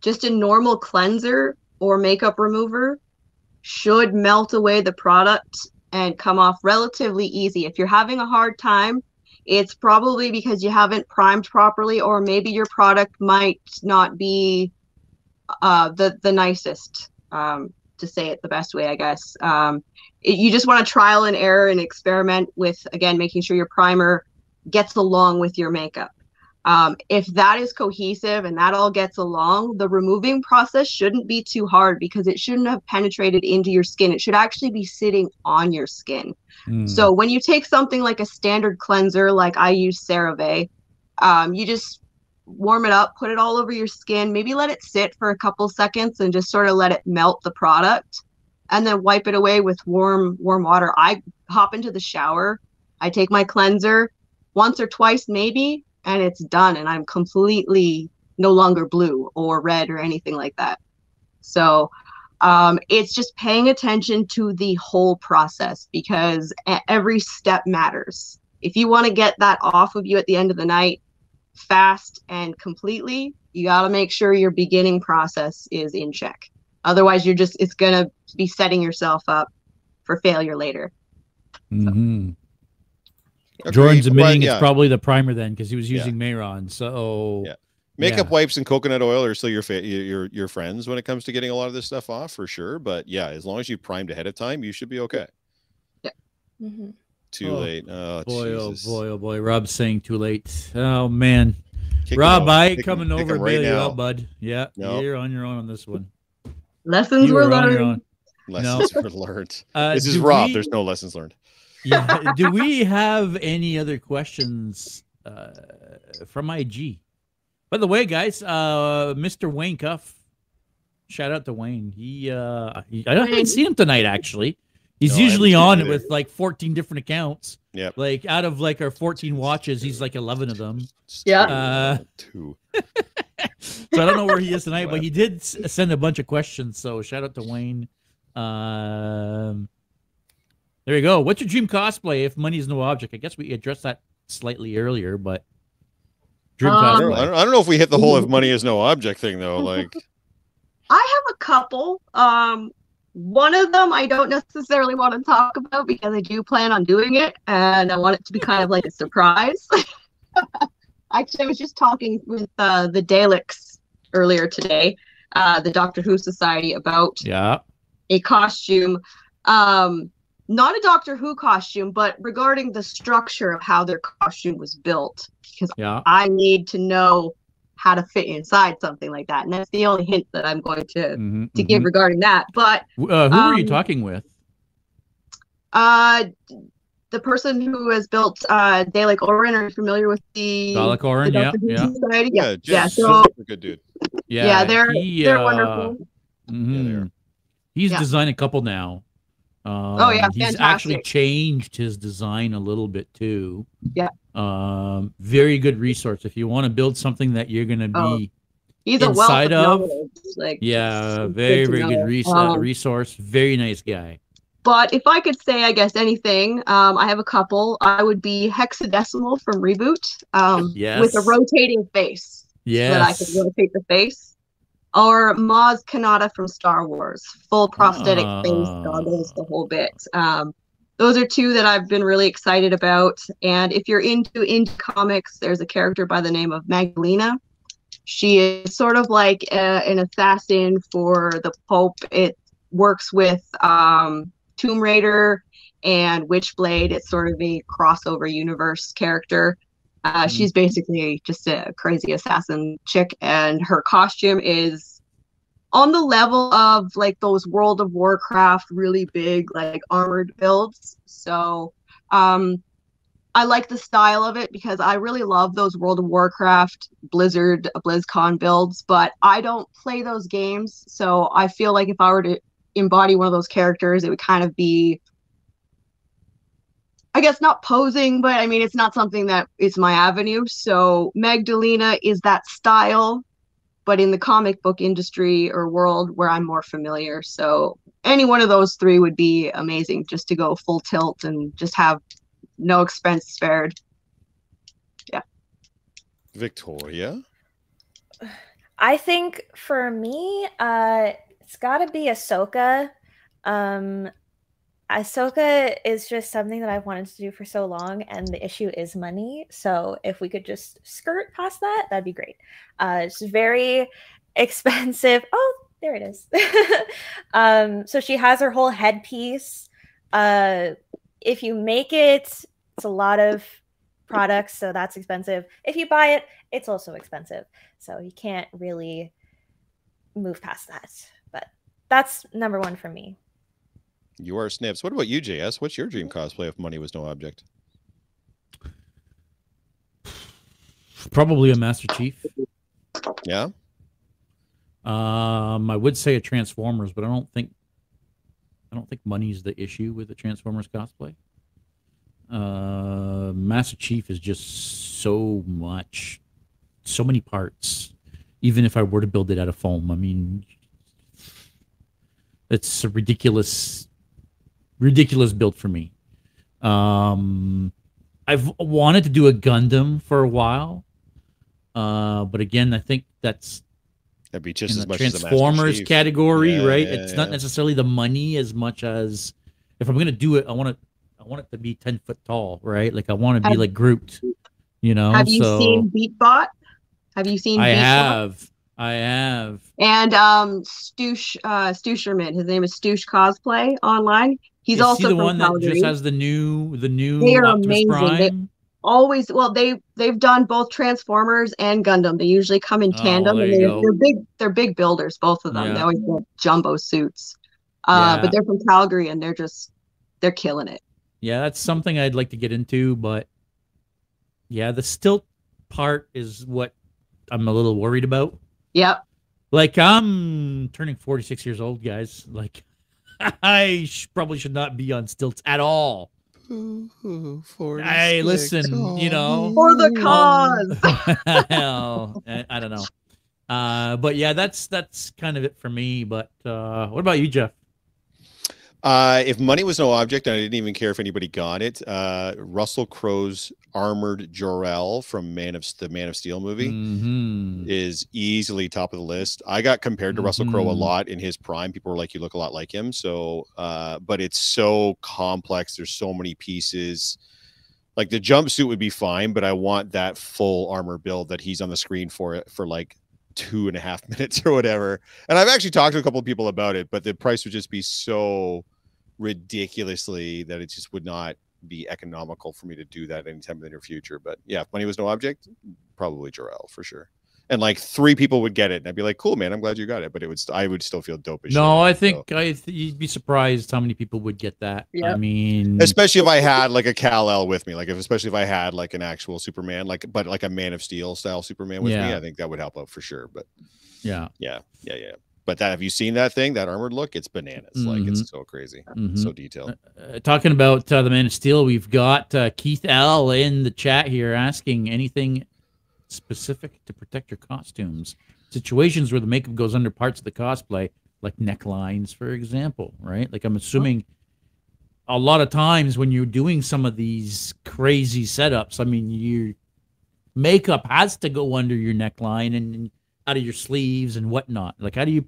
just a normal cleanser or makeup remover should melt away the product and come off relatively easy. If you're having a hard time, it's probably because you haven't primed properly, or maybe your product might not be uh, the the nicest um, to say it the best way, I guess. Um, it, you just want to trial and error and experiment with, again, making sure your primer gets along with your makeup. Um, if that is cohesive and that all gets along, the removing process shouldn't be too hard because it shouldn't have penetrated into your skin. It should actually be sitting on your skin. Hmm. So when you take something like a standard cleanser, like I use CeraVe, um, you just warm it up, put it all over your skin, maybe let it sit for a couple seconds and just sort of let it melt the product and then wipe it away with warm warm water. I hop into the shower, I take my cleanser once or twice maybe and it's done and I'm completely no longer blue or red or anything like that. So um, it's just paying attention to the whole process because every step matters. If you want to get that off of you at the end of the night fast and completely, you got to make sure your beginning process is in check. Otherwise, you're just, it's going to be setting yourself up for failure later. Mhm. Agreed. Jordan's admitting But, yeah, it's probably the primer then because he was Yeah. using Mehron. So Yeah. makeup yeah. wipes and coconut oil are still your fa- your your your friends when it comes to getting a lot of this stuff off for sure. But yeah, as long as you primed ahead of time, you should be okay. Mhm. Too Oh, late. Oh, boy, Jesus. oh boy, oh boy. Rob's saying too late. Oh man, Kick 'em Rob. I ain't coming kick over 'em to right bail you now. out, bud. Yeah, No. you're on your own on this one. Lessons You were were on your learned. own. Lessons were learned. Uh, this is Rob. we- There's no lessons learned. yeah. Do we have any other questions uh, from IG? By the way, guys, uh, Mr. Wayne Cuff, shout out to Wayne. He, uh, he I haven't Wayne. seen him tonight actually. He's No, usually on it with like 14 different accounts. Yeah. Like out of like our 14 watches, he's like 11 of them. Yeah. Uh, Two. So I don't know where he is tonight, but he did send a bunch of questions. So shout out to Wayne. Um, there you go. What's your dream cosplay if money is no object? I guess we addressed that slightly earlier, but dream Um, cosplay. I don't- I don't know if we hit the whole if money is no object thing though. Like, I have a couple. Um, one of them I don't necessarily want to talk about because I do plan on doing it, and I want it to be kind of like a surprise. Actually, I was just talking with uh, the Daleks earlier today, uh, the Doctor Who Society, about yeah. a costume. Um, not a Doctor Who costume, but regarding the structure of how their costume was built, because Yeah. I need to know how to fit inside something like that, and that's the only hint that I'm going to Mhm, to give mhm. regarding that. But Uh, who are you um, talking with? uh, the person who has built uh, Dalek Orin, are you familiar with the, Dalek the Orin, yeah, yeah, Society? Yeah, Jim's yeah. So super good dude. yeah. yeah, they're he, they're uh, wonderful. mhm. Yeah, they are. He's Yeah. designed a couple now. Um, Oh, yeah, he's actually changed his design a little bit too. Yeah. Um, very good resource if you want to build something that you're gonna be. Oh, He's a wealth Inside of, of- Like, Yeah, very to very know. good res- Um, resource. Very nice guy. But if I could say, I guess anything, um, I have a couple. I would be hexadecimal from Reboot, um, with a rotating face, so that I could rotate the face, or Maz Kanata from Star Wars, full prosthetic face, Ah. goggles, the whole bit. Um, those are two that I've been really excited about. And if you're into indie comics, there's a character by the name of Magdalena. She is sort of like a, an assassin for the Pope. It works with um, Tomb Raider and Witchblade. It's sort of a crossover universe character. Uh, Mhm. She's basically just a crazy assassin chick, and her costume is on the level of like those World of Warcraft really big like armored builds. So um I like the style of it because I really love those World of Warcraft, Blizzard, BlizzCon builds, but I don't play those games. So I feel like if I were to embody one of those characters, it would kind of be I guess not posing, but I mean it's not something that is my avenue. So Magdalena is that style, but in the comic book industry or world where I'm more familiar. So any one of those three would be amazing just to go full tilt and just have no expense spared. Yeah. Victoria. I think for me, uh, it's got to be Ahsoka. Um, Ahsoka is just something that I've wanted to do for so long, and the issue is money. So if we could just skirt past that, that'd be great. Uh, it's very expensive. Oh, there it is. um, so she has her whole headpiece. Uh, if you make it, it's a lot of products, so that's expensive. If you buy it, it's also expensive. So you can't really move past that. But that's number one for me. You are Snips. What about you, JS? What's your dream cosplay if money was no object? Probably a Master Chief. Yeah. Um, I would say a Transformers, but I don't think I don't think money's the issue with the Transformers cosplay. Uh, Master Chief is just so much, so many parts. Even if I were to build it out of foam, I mean, it's a ridiculous, ridiculous build for me. Um, I've wanted to do a Gundam for a while, uh, but again, I think that's That'd be just in as the much as a Transformers Chief. category, Yeah, right? yeah, it's not necessarily the money as much as if I'm gonna do it, I want to, I want it to be ten foot tall, right? Like I want to be Have- like Groot, you know. have you so seen Beatbot? Have you seen I Beatbot? have, I have. And um Stoosh uh Stoosherman, his name is Stoosh Cosplay online. He's Is also he the one that just has the new, the new They are Optimus amazing. They- Prime? always well they they've done both transformers and gundam they usually come in Oh, tandem there and they, go. they're big they're big builders both of them Yeah. they always get jumbo suits uh Yeah. but they're from calgary and they're just they're killing it Yeah, that's something I'd like to get into, but yeah, the stilt part is what I'm a little worried about. yep Like I'm turning 46 years old, guys. Like I sh- probably should not be on stilts at all. Hey, listen, you know. for the cause Hell, I, I don't know. Uh, but yeah, that's that's kind of it for me. But uh, what about you, Jeff? Uh, if money was no object, and I didn't even care if anybody got it, uh, Russell Crowe's armored Jor-El from Man of the Man of Steel movie Mhm. is easily top of the list. I got compared to Russell Crowe a Mhm. lot in his prime. People were like, "You look a lot like him." So, uh, but it's so complex. There's so many pieces. Like the jumpsuit would be fine, but I want that full armor build that he's on the screen for it for like two and a half minutes or whatever. And I've actually talked to a couple of people about it, but the price would just be so ridiculously that it just would not be economical for me to do that anytime in the near future. But yeah, if money was no object, probably Jor-El for sure. And like three people would get it, and I'd be like, "Cool, man, I'm glad you got it." But it would, st- I would still feel dope as shit. No, I so. think I th- you'd be surprised how many people would get that. Yeah. I mean, especially if I had like a Kal El with me, like if especially if I had like an actual Superman, like but like a Man of Steel style Superman with me, I think that would help out for sure. But yeah. yeah, yeah, yeah. But that have you seen that thing? That armored look? It's bananas. Like Mhm. it's so crazy, Mhm. so detailed. Uh, talking about uh, the Man of Steel, we've got uh, Keith L in the chat here asking anything specific to protect your costumes. Situations where the makeup goes under parts of the cosplay, like necklines, for example, right? Like I'm assuming a lot of times when you're doing some of these crazy setups, I mean, your makeup has to go under your neckline and, and out of your sleeves and whatnot. Like, how do you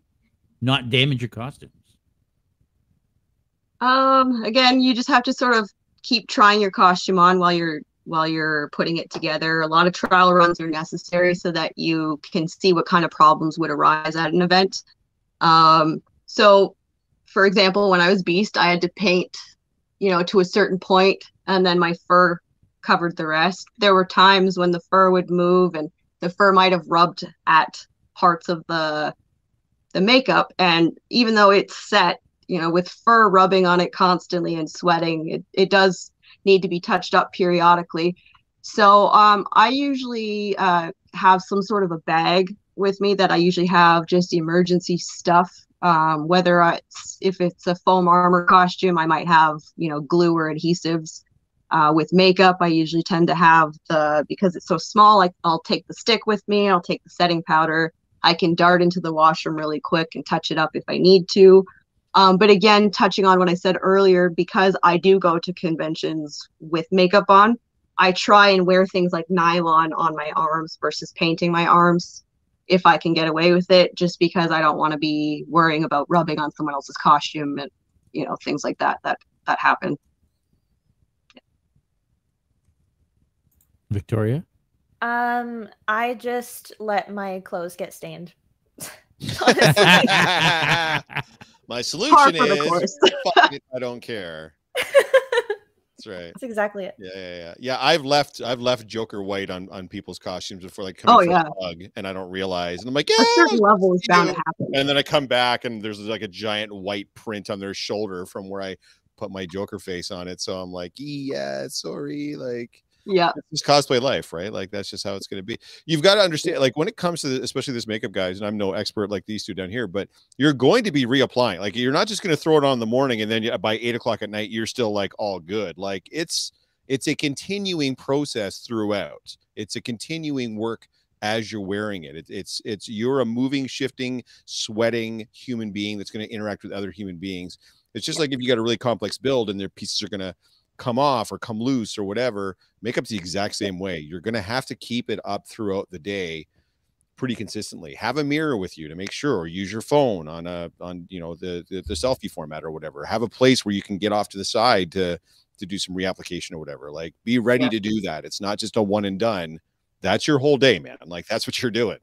not damage your costumes? Um, again, you just have to sort of keep trying your costume on while you're while you're putting it together. A lot of trial runs are necessary so that you can see what kind of problems would arise at an event. Um, so for example, when I was Beast, I had to paint, you know, to a certain point and then my fur covered the rest. There were times when the fur would move and the fur might have rubbed at parts of the the makeup and even though it's set you know, with fur rubbing on it constantly and sweating, it, it does need to be touched up periodically. So um, I usually uh, have some sort of a bag with me that I usually have just emergency stuff. Um, whether it's if it's a foam armor costume, I might have you know glue or adhesives. Uh, with makeup, I usually tend to have the because it's so small. Like I'll take the stick with me. I'll take the setting powder. I can dart into the washroom really quick and touch it up if I need to. Um, but again, touching on what I said earlier, because I do go to conventions with makeup on, I try and wear things like nylon on my arms versus painting my arms if I can get away with it, just because I don't want to be worrying about rubbing on someone else's costume and you know things like that that that happen. Victoria? Um, I just let my clothes get stained. My solution is it, I don't care. That's right. That's exactly it. Yeah, yeah, yeah. Yeah, I've left I've left Joker white on on people's costumes before like coming Oh, yeah. a hug and I don't realize. And I'm like, A yeah. certain level is bound to happen. And then I come back and there's like a giant white print on their shoulder from where I put my Joker face on it. So I'm like, yeah, sorry. Like Yeah. it's cosplay life, right? Like that's just how it's going to be. You've got to understand, like when it comes to the, especially this makeup guys, and I'm no expert like these two down here, but you're going to be reapplying. Like you're not just going to throw it on in the morning and then by eight o'clock at night you're still like all good. Like it's it's a continuing process throughout. It's a continuing work as you're wearing it. it it's it's you're a moving, shifting, sweating human being that's going to interact with other human beings. It's just like if you got a really complex build and their pieces are going to come off or come loose or whatever, makeup's the exact same way. You're going to have to keep it up throughout the day pretty consistently. Have a mirror with you to make sure or use your phone on a on you know the, the the selfie format or whatever. Have a place where you can get off to the side to to do some reapplication or whatever. Like be ready Yeah. to do that. It's not just a one and done. That's your whole day, man. Like that's what you're doing.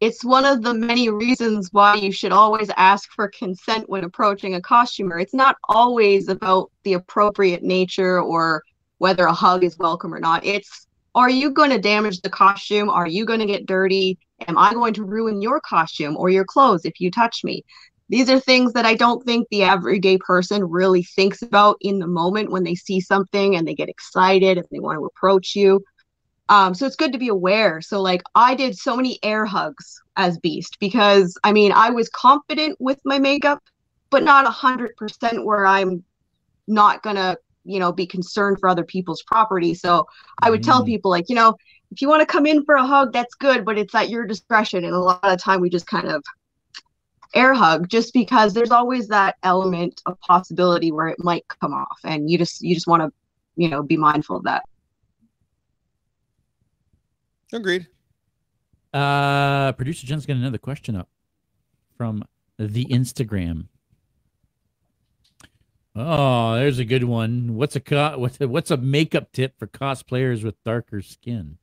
It's one of the many reasons why you should always ask for consent when approaching a costumer. It's not always about the appropriate nature or whether a hug is welcome or not. It's are you going to damage the costume? Are you going to get dirty? Am I going to ruin your costume or your clothes if you touch me? These are things that I don't think the everyday person really thinks about in the moment when they see something and they get excited and they want to approach you. Um, so it's good to be aware. So like I did so many air hugs as Beast because I mean I was confident with my makeup, but not a hundred percent where I'm not gonna, you know, be concerned for other people's property. So I would tell Mm. people like, you know, if you want to come in for a hug, that's good, but it's at your discretion. And a lot of the time we just kind of air hug just because there's always that element of possibility where it might come off and you just you just want to, you know, be mindful of that. Agreed. Uh, producer Jen's got another question up from the Instagram. Oh, there's a good one. What's a co- what's a, what's a makeup tip for cosplayers with darker skin?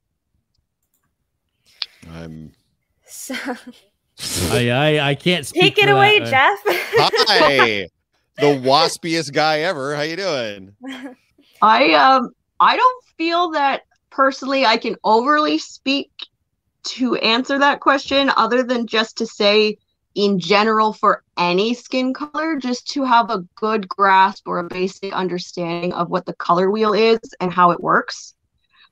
I'm So I I, I can't speak take it for that. away, Uh, Jeff. hi. the waspiest guy ever. How you doing? I um I don't feel that personally I can overly speak to answer that question other than just to say in general for any skin color just to have a good grasp or a basic understanding of what the color wheel is and how it works.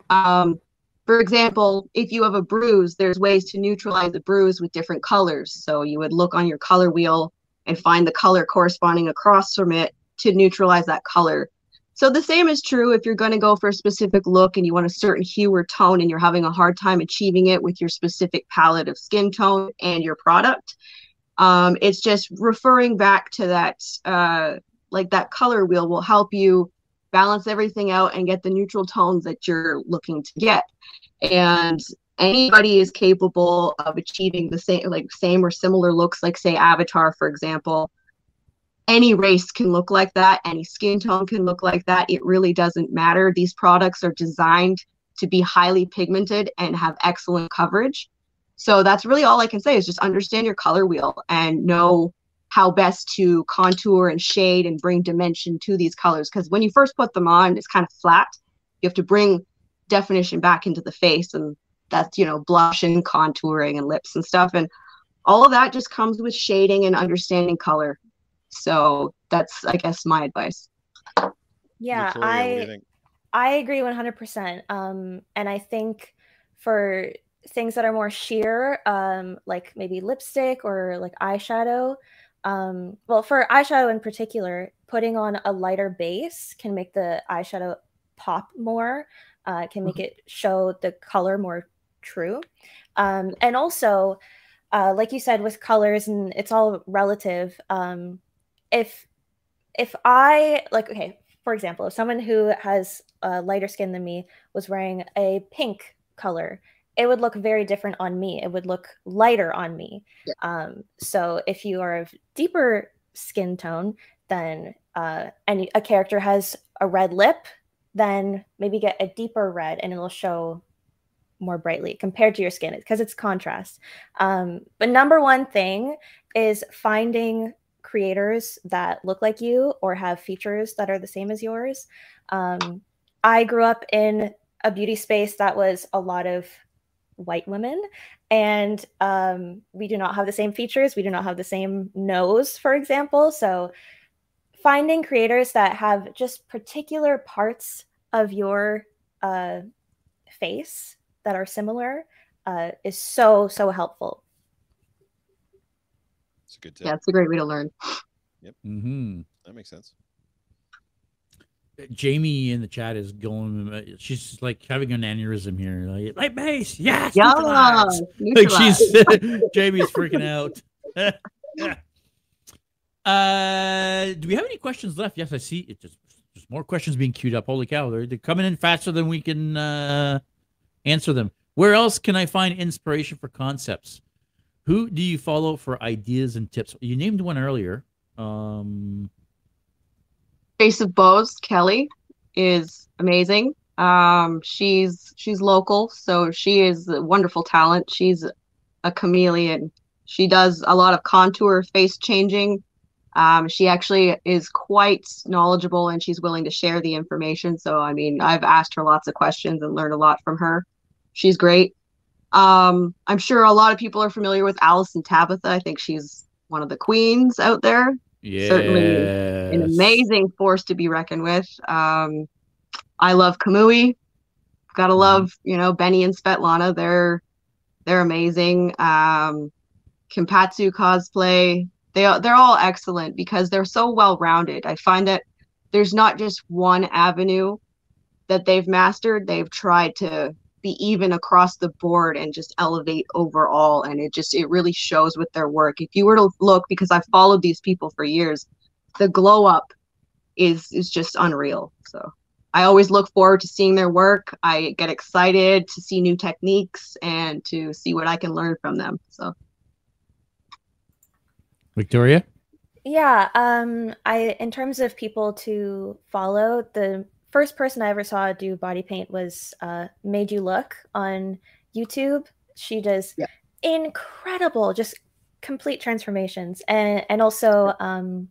Um for example, if you have a bruise, there's ways to neutralize the bruise with different colors. So you would look on your color wheel and find the color corresponding across from it to neutralize that color. So the same is true if you're going to go for a specific look and you want a certain hue or tone and you're having a hard time achieving it with your specific palette of skin tone and your product. Um, it's just referring back to that, uh, like that color wheel will help you balance everything out and get the neutral tones that you're looking to get. And anybody is capable of achieving the same, like same or similar looks, like say Avatar, for example any race can look like that any skin tone can look like that. It really doesn't matter. These products are designed to be highly pigmented and have excellent coverage. So that's really all i can say is just understand your color wheel and know how best to contour and shade and bring dimension to these colors. Because when you first put them on it's kind of flat. You have to bring definition back into the face and that's you know blush and contouring and lips and stuff. And all of that just comes with shading and understanding color so that's, I guess, my advice. Yeah, Victoria, I I agree 100%. Um, and I think for things that are more sheer, um, like maybe lipstick or like eyeshadow, um, well, for eyeshadow in particular, putting on a lighter base can make the eyeshadow pop more, uh, can make mm-hmm. it show the color more true. Um, and also, uh, like you said, with colors, and it's all relative. Um, if if I like okay, for example, if someone who has uh, lighter skin than me was wearing a pink color, it would look very different on me. It would look lighter on me. Yeah. Um, so if you are of deeper skin tone, then uh, and a character has a red lip, then maybe get a deeper red and it'll show more brightly compared to your skin because it's contrast. Um, but number one thing is finding creators that look like you or have features that are the same as yours. Um, I grew up in a beauty space that was a lot of white women, and um, we do not have the same features. We do not have the same nose, for example. So, finding creators that have just particular parts of your uh, face that are similar uh, is so so helpful it's a good tip. Yeah, it's a great way to learn. Yep. Mm-hmm. That makes sense. Jamie in the chat is going. Uh, she's like having an aneurysm here. Like light base, yes. Yeah. Like she's Jamie's freaking out. uh, do we have any questions left? Yes, I see. It just there's more questions being queued up. Holy cow, they're, they're coming in faster than we can uh, answer them. Where else can I find inspiration for concepts? Who do you follow for ideas and tips? You named one earlier. Um, Face of Bows, Kelly, is amazing. Um, she's she's local, so she is a wonderful talent. She's a chameleon. She does a lot of contour face changing. Um, she actually is quite knowledgeable and she's willing to share the information. So, I mean, I've asked her lots of questions and learned a lot from her. She's great. Um, I'm sure a lot of people are familiar with Alyson Tabbitha. I think she's one of the queens out there. Yeah. Certainly an amazing force to be reckoned with. Um, I love Kamui. Gotta mm-hmm. love, you know, Benny and Svetlana. They're they're amazing. Um, Kinpatsu cosplay. They are, they're all excellent because they're so well rounded. I find that there's not just one avenue that they've mastered. They've tried to be even across the board and just elevate overall. And it just it really shows with their work. If you were to look because i've followed these people for years the glow up is is just unreal. So i always look forward to seeing their work. I get excited to see new techniques and to see what i can learn from them. So. Victoria? Yeah um i in terms of people to follow the first person I ever saw do body paint was uh, Made You Look on YouTube. She does yeah. incredible, just complete transformations, and and also um,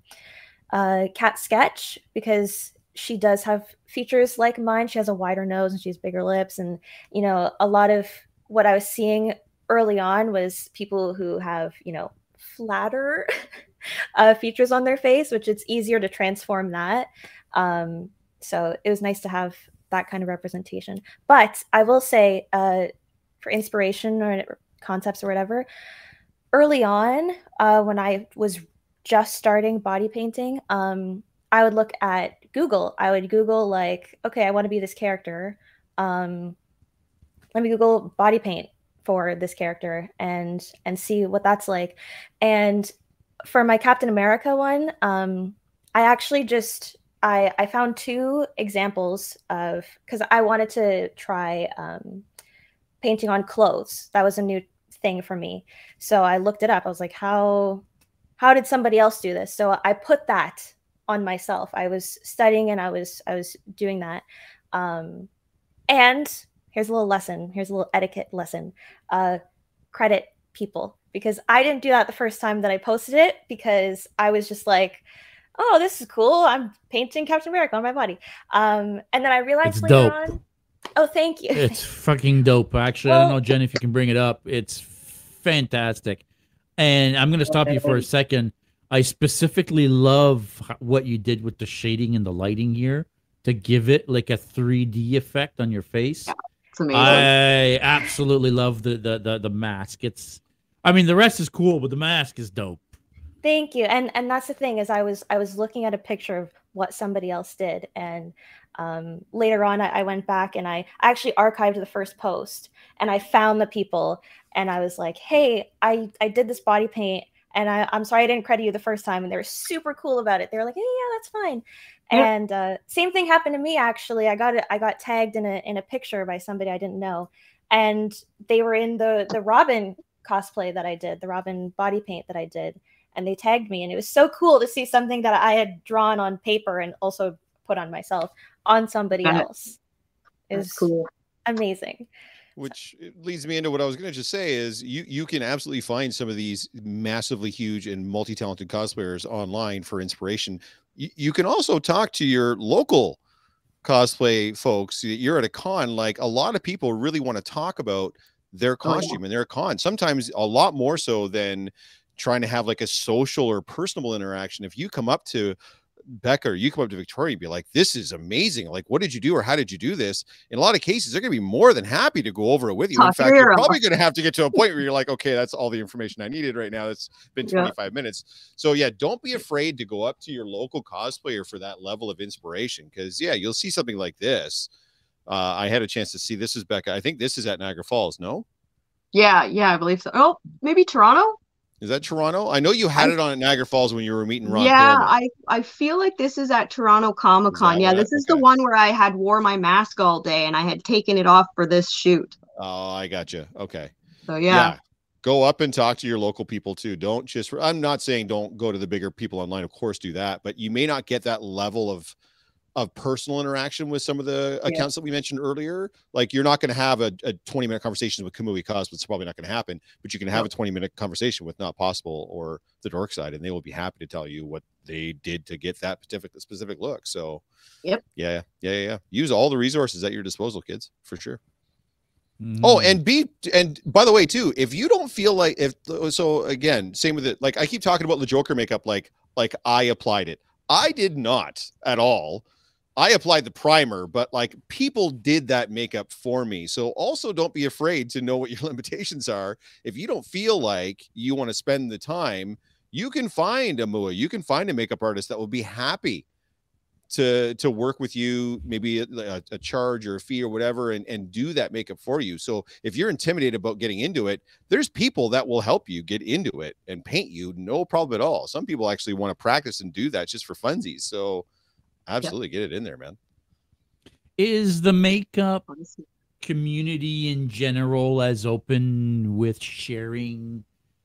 uh, Cat Sketch because she does have features like mine. She has a wider nose and she has bigger lips, and you know a lot of what I was seeing early on was people who have you know flatter uh, features on their face, which it's easier to transform that. Um, so it was nice to have that kind of representation. But I will say, uh, for inspiration or concepts or whatever, early on, uh, when I was just starting body painting, um, I would look at Google. I would Google like, okay, I want to be this character. Um, let me Google body paint for this character and and see what that's like. And for my Captain America one, um, I actually just I I found two examples of because I wanted to try um, painting on clothes. That was a new thing for me. So I looked it up. I was like, how how did somebody else do this? So I put that on myself. I was studying and I was I was doing that. Um, and here's a little lesson. Here's a little etiquette lesson. Uh, credit people because I didn't do that the first time that I posted it because I was just like, oh, this is cool. I'm painting Captain America on my body. Um, and then I realized It's later dope. on. Oh, thank you. It's fucking dope. Actually, I don't know, Jen, if you can bring it up. It's fantastic. And I'm going to stop you for a second. I specifically love what you did with the shading and the lighting here to give it like a 3D effect on your face. It's amazing. I absolutely love the, the the the mask. It's, I mean, the rest is cool, but the mask is dope. Thank you. And and that's the thing is I was I was looking at a picture of what somebody else did and um, later on I, I went back and I actually archived the first post and I found the people and I was like, hey, I I did this body paint and I, I'm sorry I didn't credit you the first time and they were super cool about it. They were like, hey, yeah, that's fine. Yeah. And uh, same thing happened to me actually. I got it. I got tagged in a in a picture by somebody I didn't know, and they were in the the Robin cosplay that I did, the Robin body paint that I did and they tagged me and it was so cool to see something that i had drawn on paper and also put on myself on somebody That- else it was cool. amazing which leads me into what I was going to just say is you you can absolutely find some of these massively huge and multi-talented cosplayers online for inspiration. You, you can also talk to your local cosplay folks. You're at a con, like a lot of people really want to talk about their Oh, yeah. costume and their con. Sometimes a lot more so than trying to have like a social or personal interaction. If you come up to Becca or you come up to Victoria and be like, this is amazing. Like, what did you do or how did you do this? In a lot of cases, they're going to be more than happy to go over it with you. In fact, you're probably going to have to get to a point where you're like, okay, that's all the information I needed right now. It's been Yeah. 25 minutes. So, yeah, don't be afraid to go up to your local cosplayer for that level of inspiration because, yeah, you'll see something like this. Uh, I had a chance to see this is Becca. I think this is at Niagara Falls. No, Yeah, yeah, I believe so. Oh, maybe Toronto? Is that Toronto? I know you had I- it on at Niagara Falls when you were meeting Ron. yeah. I I feel like this is at Toronto Comic Con. Yeah, this is the one where I had wore my mask all day and I had taken it off for this shoot. Oh, I got you. Okay. So yeah, Go up and talk to your local people too. Don't just, I'm not saying don't go to the bigger people online. Of course, do that, but you may not get that level of of personal interaction with some of the Yeah. accounts that we mentioned earlier. Like you're not going to have a, a 20 minute conversation with Kamui Cos, but it's probably not going to happen. But you can have a 20 minute conversation with Knot Possible or the Dork Side, and they will be happy to tell you what they did to get that specific specific look. So, Yep. yeah, yeah, yeah, yeah. Use all the resources at your disposal, kids, for sure. Oh, Mm. and be and by the way, too, if you don't feel like if so again, same with it. Like I keep talking about the Joker makeup, like like I applied it. I did not at all. I applied the primer, but like people did that makeup for me. So also don't be afraid to know what your limitations are. If you don't feel like you want to spend the time, you can find a MUA, you can find a makeup artist that will be happy to to work with you maybe a, a, charge or a fee or whatever and, and do that makeup for you so if you're intimidated about getting into it there's people that will help you get into it and paint you no problem at all some people actually want to practice and do that just for funsies so absolutely get it in there man is the makeup community in general as open with sharing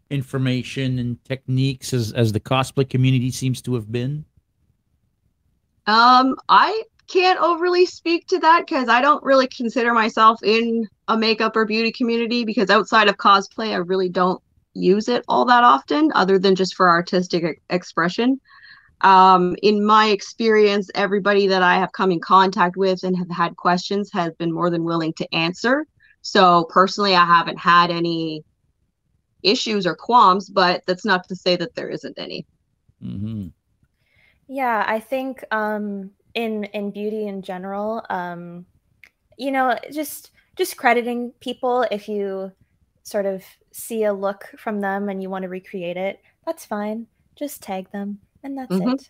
information and techniques as, as the cosplay community seems to have been? Um, I can't overly speak to that because I don't really consider myself in a makeup or beauty community because outside of cosplay, I really don't use it all that often, other than just for artistic expression. Um, in my experience, everybody that I have come in contact with and have had questions has been more than willing to answer. So personally, I haven't had any issues or qualms, but that's not to say that there isn't any. Mm-hmm. Yeah, I think um, in in beauty in general, um, you know, just just crediting people if you sort of see a look from them and you want to recreate it, that's fine. Just tag them and that's Mhm. it.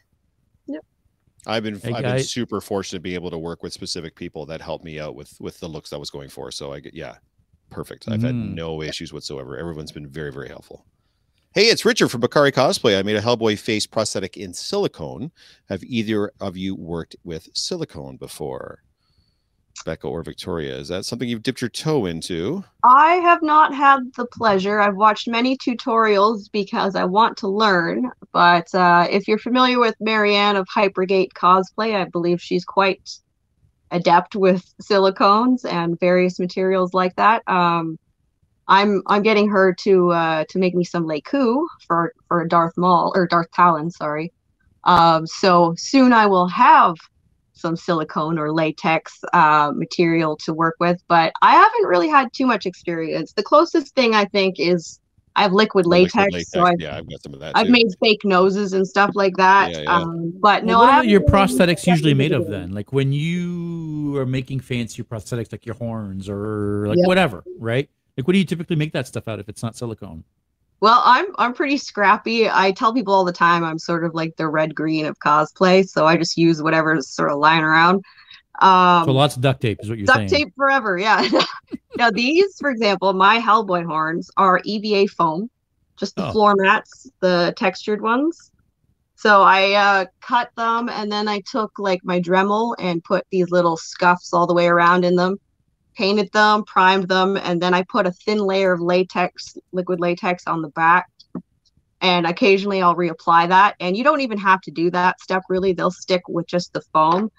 I've been Hey, I've been super fortunate to be able to work with specific people that helped me out with with the looks I was going for. So I get yeah, perfect. I've had Mm. no issues whatsoever. Everyone's been very very helpful. Hey, it's Richard from Bakari Cosplay. I made a Hellboy face prosthetic in silicone. Have either of you worked with silicone before? Becca or Victoria, is that something you've dipped your toe into? I have not had the pleasure. I've watched many tutorials because I want to learn. But uh, if you're familiar with Marianne of Hypergate Cosplay, I believe she's quite adept with silicones and various materials like that. Um, I'm I'm getting her to uh, to make me some lekku for for Darth Maul or Darth Talon, sorry. Um, so soon I will have some silicone or latex uh, material to work with, but I haven't really had too much experience. The closest thing I think is I have liquid The liquid latex, so I've, yeah, I've got some of that. I've too. made fake noses and stuff like that. Yeah, yeah. Um, but no, Well, what I are your really prosthetics usually made of then? Like when you are making fancy prosthetics, like your horns or like Yep. whatever, right? Like what do you typically make that stuff out if it's not silicone? Well, I'm I'm pretty scrappy. I tell people all the time I'm sort of like the red green of cosplay, so I just use whatever's sort of lying around. Um, so lots of duct tape is what you're duct saying. Duct tape forever yeah now these for example my hellboy horns are eva foam just the Oh. floor mats the textured ones so i uh, cut them and then i took like my dremel and put these little scuffs all the way around in them painted them primed them and then i put a thin layer of latex liquid latex on the back. And occasionally i'll reapply that. And you don't even have to do that step really. They'll stick with just the foam.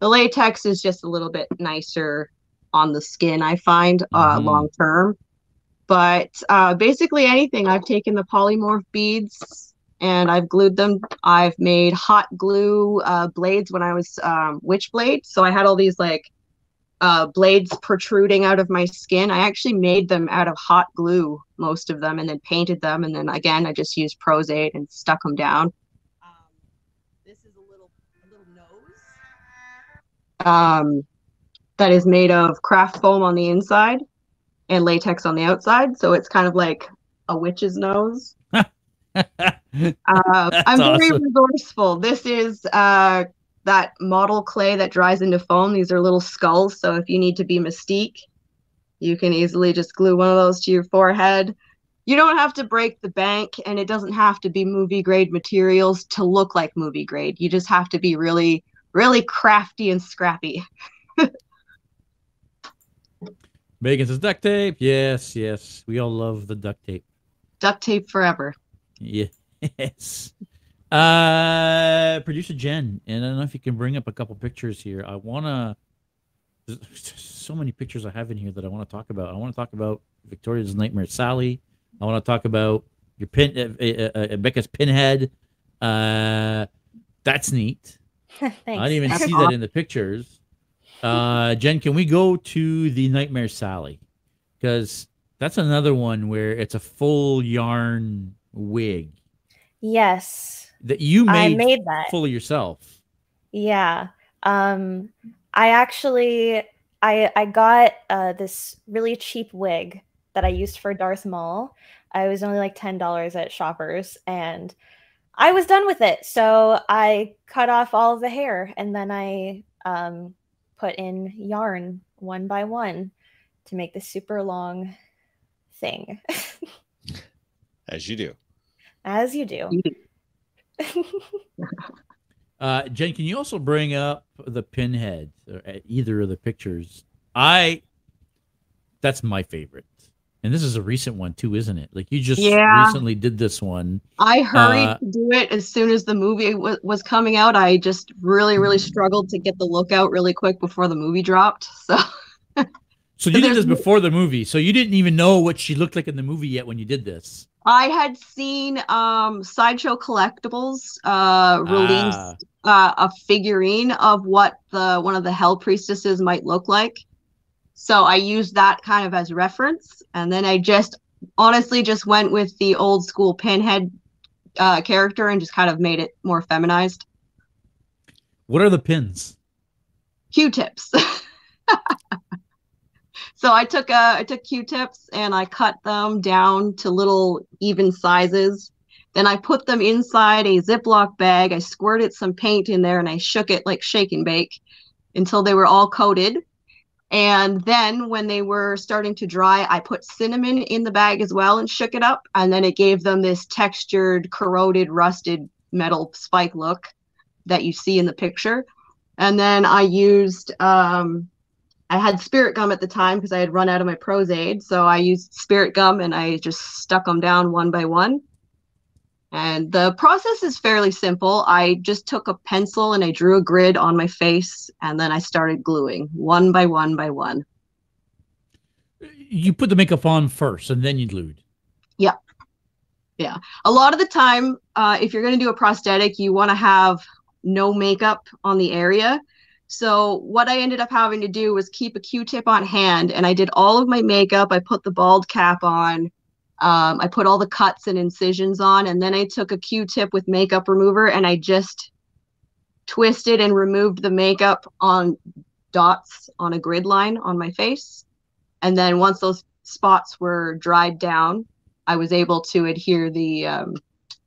The latex is just a little bit nicer on the skin i find uh, Mhm. long term. But uh, basically anything. I've taken the polymorph beads and i've glued them. I've made hot glue uh, blades when i was um, Witchblade so i had all these like uh, blades protruding out of my skin i actually made them out of hot glue most of them and then painted them and then again i just used Pros-Aide and stuck them down um, this is a little a little nose um, that is made of craft foam on the inside and latex on the outside. So it's kind of like a witch's nose. Uh, I'm very resourceful. This is uh, that model clay that dries into foam. These are little skulls. So if you need to be Mystique, you can easily just glue one of those to your forehead. You don't have to break the bank, and it doesn't have to be movie grade materials to look like movie grade. You just have to be really, really crafty and scrappy. Megan says duct tape. Yes, yes. We all love the duct tape. Duct tape forever. Yes. Uh producer Jen, and I don't know if you can bring up a couple pictures here. I wanna there's so many pictures I have in here that I want to talk about. I want to talk about Victoria's Nightmare Sally. I want to talk about your pin uh, uh, uh, Becca's pinhead. Uh that's neat. Thanks. I didn't even That's see that in the pictures. Uh, Jen, can we go to the Nightmare Sally? Because that's another one where it's a full yarn wig yes, that you I made, made that. fully yourself. Yeah. Um I actually I I got uh this really cheap wig that I used for Darth Maul. I was only like $10 at Shoppers and I was done with it. So I cut off all of the hair and then I um put in yarn one by one to make this super long thing as you do. as you do. Uh, Jen, can you also bring up the pinhead or uh, either of the pictures? I that's my favorite, and this is a recent one too, isn't it? Like you just Yeah. recently did this one. I hurried Uh, to do it as soon as the movie w- was coming out. I just really, really struggled to get the look out really quick before the movie dropped. So So you did this before the movie, so you didn't even know what she looked like in the movie yet when you did this. I had seen um, Sideshow Collectibles uh, release Ah. uh, a figurine of what the one of the Hell Priestesses might look like. So I used that kind of as reference, and then I just honestly just went with the old school pinhead uh, character and just kind of made it more feminized. What are the pins? Q-tips. So I took uh, I took Q-tips and I cut them down to little even sizes. Then I put them inside a Ziploc bag. I squirted some paint in there and I shook it like shake and bake until they were all coated. And then when they were starting to dry, I put cinnamon in the bag as well and shook it up. And then it gave them this textured, corroded, rusted metal spike look that you see in the picture. And then I used, um, I had spirit gum at the time because I had run out of my Pros-Aide. So I used spirit gum and I just stuck them down one by one. And the process is fairly simple. I just took a pencil and I drew a grid on my face and then I started gluing one by one by one. You put the makeup on first and then you glued. Yeah. Yeah. A lot of the time, uh, if you're going to do a prosthetic, you want to have no makeup on the area. So what I ended up having to do was keep a Q-tip on hand and I did all of my makeup. I put the bald cap on um, I put all the cuts and incisions on, and then I took a Q-tip with makeup remover and I just twisted and removed the makeup on dots on a grid line on my face. And then once those spots were dried down, I was able to adhere the um,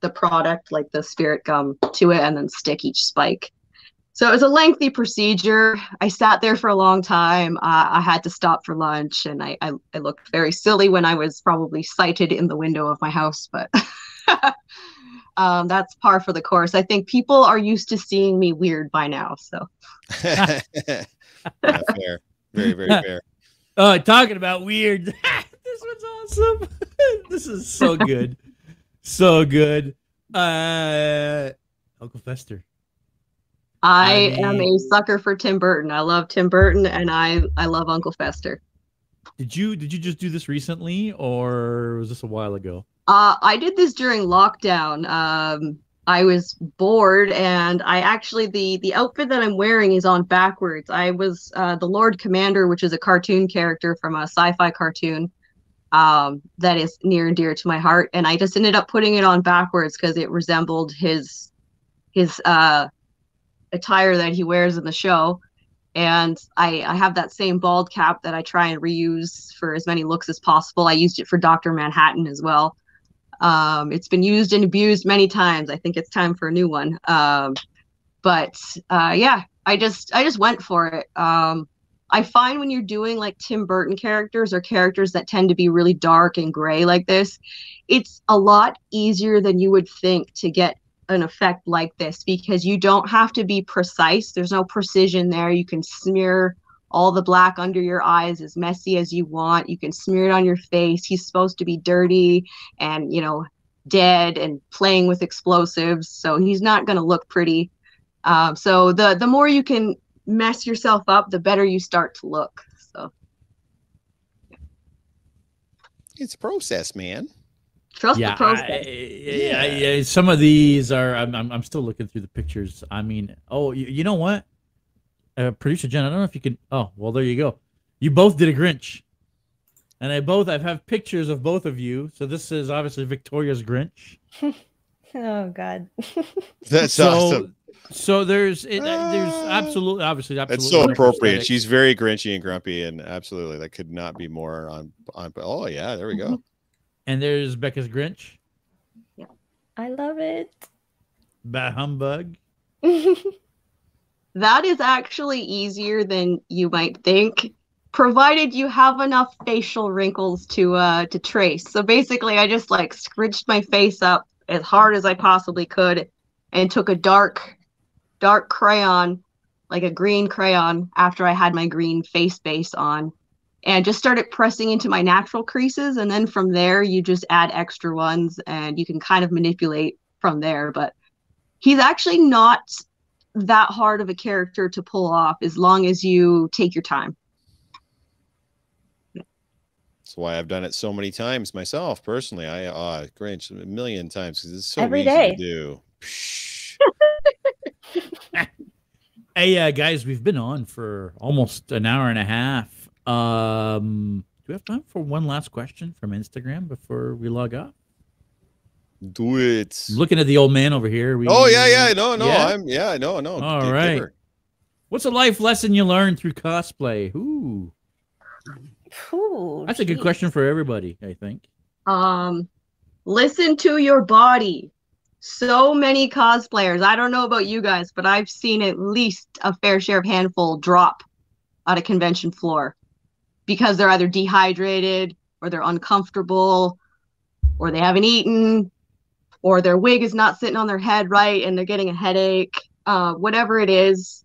the product, like the spirit gum, to it, and then stick each spike. So it was a lengthy procedure. I sat there for a long time. Uh, I had to stop for lunch, and I, I, I, looked very silly when I was probably sighted in the window of my house, but um, that's par for the course. I think people are used to seeing me weird by now. So, yeah, fair. Very, very fair. Oh, talking about weird. this one's awesome. this is so good. so good. Uh, Uncle Fester. I, I am a sucker for Tim Burton. I love Tim Burton and I I love Uncle Fester. Did you did you just do this recently or was this a while ago? Uh I did this during lockdown. Um I was bored and I actually the the outfit that I'm wearing is on backwards. I was uh, the Lord Commander, which is a cartoon character from a sci-fi cartoon um, that is near and dear to my heart, and I just ended up putting it on backwards because it resembled his his uh, attire that he wears in the show. And I, I have that same bald cap that I try and reuse for as many looks as possible. I used it for Dr. Manhattan as well. Um, it's been used and abused many times. I think it's time for a new one. Um, but uh, yeah, I just I just went for it. Um, I find when you're doing like Tim Burton characters or characters that tend to be really dark and gray like this, it's a lot easier than you would think to get an effect like this because you don't have to be precise. There's no precision there. You can smear all the black under your eyes as messy as you want. You can smear it on your face. He's supposed to be dirty and, you know, dead and playing with explosives. So he's not going to look pretty. Um, so the the more you can mess yourself up, the better you start to look. So it's a process, man. Trust yeah, the process. I, yeah, yeah, Some of these are. I'm, I'm, I'm still looking through the pictures. I mean, oh, you, you know what? Uh, Producer Jen, I don't know if you can. Oh, well, there you go. You both did a Grinch, and I both. I have pictures of both of you. So this is obviously Victoria's Grinch. oh God. That's so, awesome. So there's it, there's absolutely obviously absolutely. It's so appropriate. She's very grinchy and grumpy, and absolutely that could not be more on on. Oh yeah, there we go. And there's Becca's Grinch. Yeah. I love it. Bah humbug. that is actually easier than you might think, provided you have enough facial wrinkles to uh to trace. So basically I just like scrunched my face up as hard as I possibly could and took a dark dark crayon, like a green crayon after I had my green face base on and just started pressing into my natural creases. And then from there, you just add extra ones and you can kind of manipulate from there. But he's actually not that hard of a character to pull off as long as you take your time. That's why I've done it so many times myself personally. I uh Grinch a million times because it's so Every easy day. to do. hey uh, guys, we've been on for almost an hour and a half. Um, do we have time for one last question from Instagram before we log off? Do it. Looking at the old man over here. We, oh yeah, yeah, no, no, yeah? I'm yeah, no, no. All Get, right. What's a life lesson you learned through cosplay? Ooh. Ooh, That's a good question for everybody, I think. Um, listen to your body. So many cosplayers. I don't know about you guys, but I've seen at least a fair share of handful drop on a convention floor because they're either dehydrated or they're uncomfortable or they haven't eaten or their wig is not sitting on their head right and they're getting a headache. Uh, whatever it is,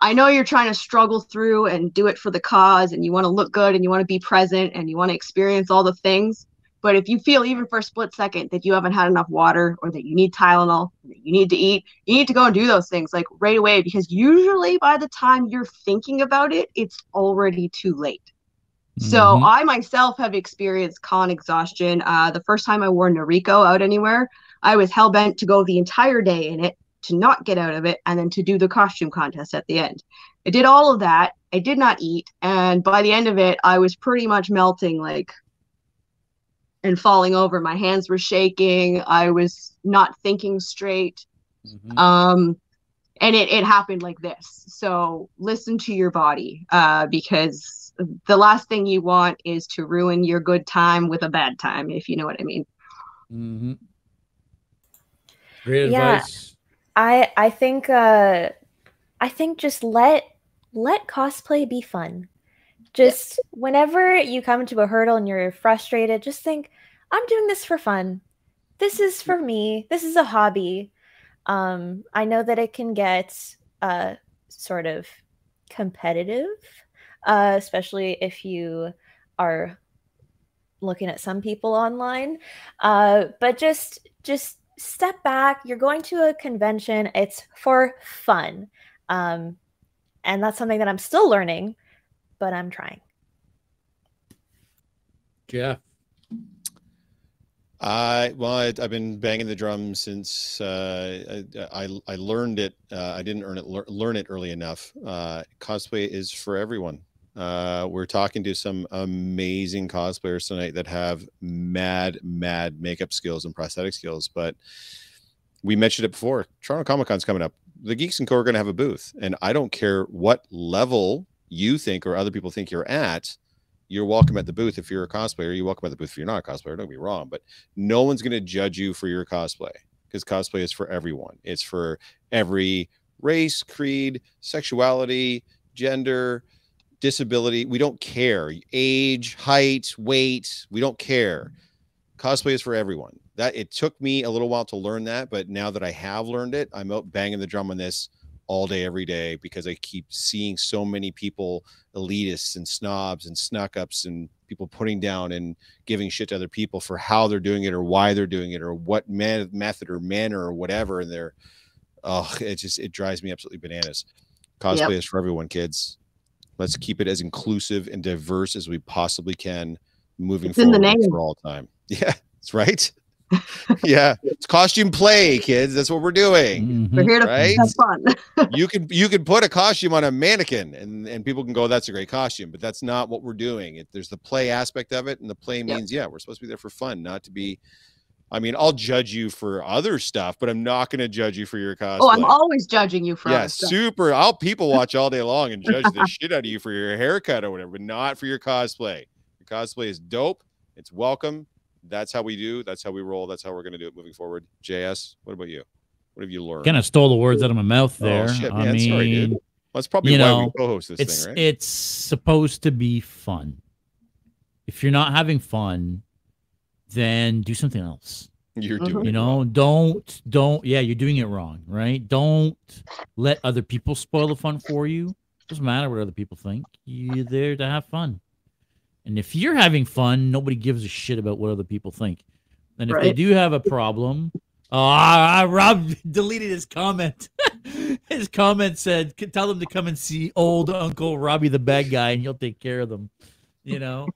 I know you're trying to struggle through and do it for the cause and you want to look good and you want to be present and you want to experience all the things. But if you feel even for a split second that you haven't had enough water or that you need Tylenol, that you need to eat, you need to go and do those things like right away because usually by the time you're thinking about it, it's already too late. So Mhm. I myself have experienced con exhaustion. Uh, the first time I wore Noriko out anywhere, I was hell bent to go the entire day in it, to not get out of it, and then to do the costume contest at the end. I did all of that. I did not eat, and by the end of it, I was pretty much melting, like, and falling over. My hands were shaking. I was not thinking straight. Mhm. Um, and it, it happened like this. So listen to your body, uh, because the last thing you want is to ruin your good time with a bad time, if you know what I mean. Mm-hmm. Great Yeah. advice. I I think uh I think just let let cosplay be fun. Just whenever you come to a hurdle and you're frustrated, just think, I'm doing this for fun. This is for me. This is a hobby. Um, I know that it can get uh sort of competitive, uh, especially if you are looking at some people online. Uh, but just just step back. You're going to a convention. It's for fun. Um, and that's something that I'm still learning, but I'm trying. Jeff. I well, I, I've been banging the drum since uh, I, I I learned it. Uh, I didn't earn it learn it early enough. Uh, cosplay is for everyone. Uh, we're talking to some amazing cosplayers tonight that have mad, mad makeup skills and prosthetic skills. But we mentioned it before. Toronto Comic Con's coming up. The Geeks and Co are going to have a booth, and I don't care what level you think or other people think you're at. You're welcome at the booth if you're a cosplayer. You're welcome at the booth if you're not a cosplayer. Don't be wrong, but no one's going to judge you for your cosplay because cosplay is for everyone. It's for every race, creed, sexuality, gender, disability. We don't care. Age, height, weight. We don't care. Mm-hmm. Cosplay is for everyone. That it took me a little while to learn that, but now that I have learned it, I'm out banging the drum on this all day, every day because I keep seeing so many people, elitists and snobs and snuck ups and people putting down and giving shit to other people for how they're doing it or why they're doing it or what man- method or manner or whatever. And they're, oh, it just, it drives me absolutely bananas. Cosplay is for everyone, kids. Let's keep it as inclusive and diverse as we possibly can moving It's in the forward name. for all time. Yeah, that's right. yeah, it's costume play, kids. That's what we're doing. We're Mhm. here to Right? have fun. you can you can put a costume on a mannequin and and people can go that's a great costume but that's not what we're doing it, there's the play aspect of it and the play Yep. means yeah we're supposed to be there for fun not to be i mean i'll judge you for other stuff but i'm not going to judge you for your cosplay oh, I'm always judging you for yeah other stuff. super. I'll people watch all day long and judge the shit out of you for your haircut or whatever but not for your cosplay. Your cosplay is dope. It's welcome. That's how we do. That's how we roll. That's how we're going to do it moving forward. Js what about you? What have you learned? Kind of stole the words out of my mouth oh, there. Oh, shit, I man. mean, Sorry, dude. that's probably you why we co-host this it's thing right? it's supposed to be fun. If you're not having fun, then do something else. You're Mhm. doing You know, wrong. don't don't yeah, you're doing it wrong, right? Don't let other people spoil the fun for you. Doesn't matter what other people think. You're there to have fun. And if you're having fun, nobody gives a shit about what other people think. And if they do have a problem, oh, ah, Rob deleted his comment. his comment said, "C- "Tell them to come and see old Uncle Robbie the bad guy, and he'll take care of them." You know,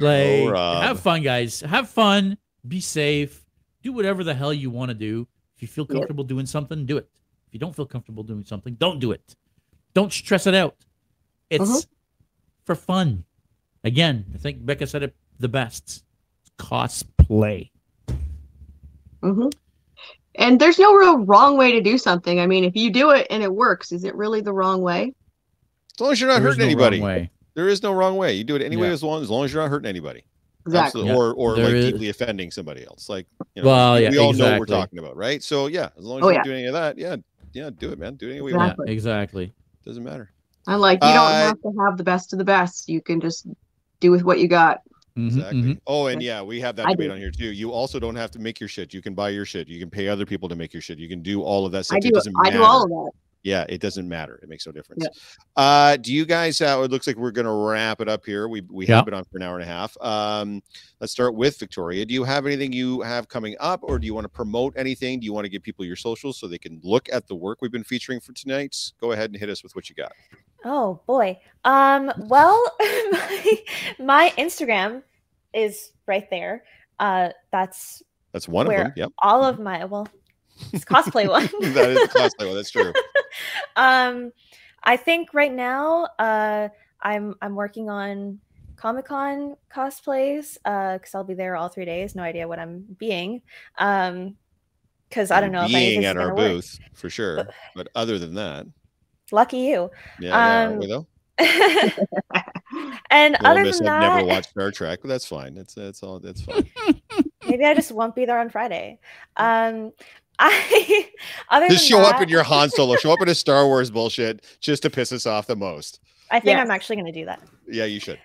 like Rob. have fun, guys. Have fun. Be safe. Do whatever the hell you want to do. If you feel Yep. comfortable doing something, do it. If you don't feel comfortable doing something, don't do it. Don't stress it out. It's Mhm. for fun. Again, I think Becca said it the best. Cosplay. hmm And there's no real wrong way to do something. I mean, if you do it and it works, is it really the wrong way? As long as you're not There is hurting no wrong anybody. Way. There is no wrong way. You do it anyway Yeah. as long as long as you're not hurting anybody. Exactly. Yeah. Or or There like is- deeply offending somebody else. Like you know, Well, yeah, we all know what we're talking about, right? So yeah, as long as Oh, you're yeah. not doing any of that, yeah, yeah, do it, man. Do it any way Yeah, want. Exactly. exactly. Doesn't matter. And like you don't Uh, have to have the best of the best. You can just do with what you got. Mhm, Exactly. mhm. Oh, and yeah, we have that I debate do. on here too. You also don't have to make your shit. You can buy your shit. You can pay other people to make your shit. You can do all of that stuff. I It do. doesn't I do all of that. Yeah, it doesn't matter. It makes no difference. Yeah. Uh, do you guys? Uh, it looks like we're gonna wrap it up here. We we Yeah. have been on for an hour and a half. Um, let's start with Victoria. Do you have anything you have coming up, or do you want to promote anything? Do you want to give people your socials so they can look at the work we've been featuring for tonight? Go ahead and hit us with what you got. Oh boy. Um. Well, my, my Instagram is right there. Uh, that's That's one Where- of them. Yep, all of my well, it's cosplay one. that is cosplay one. That's true. um, I think right now, uh, I'm I'm working on Comic Con cosplays. Uh, because I'll be there all three days. No idea what I'm being. Um, because I don't know if being at our gonna work. booth for sure. But other than that, Lucky you. yeah, yeah Um, we though. and other miss than I've that, never watched Star Trek, but that's fine. That's that's all. That's fine. maybe I just won't be there on Friday. Um, I other Just than show that, up in your Han Solo. Show up in a Star Wars bullshit just to piss us off the most. I think I'm actually going to do that. Yeah, you should.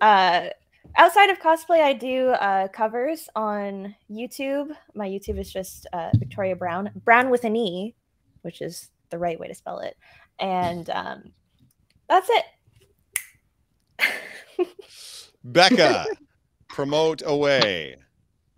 Uh, outside of cosplay, I do uh, covers on YouTube. My YouTube is just uh, Victoria Browne, Brown with an E, which is the right way to spell it. And um, that's it. Becca, promote away.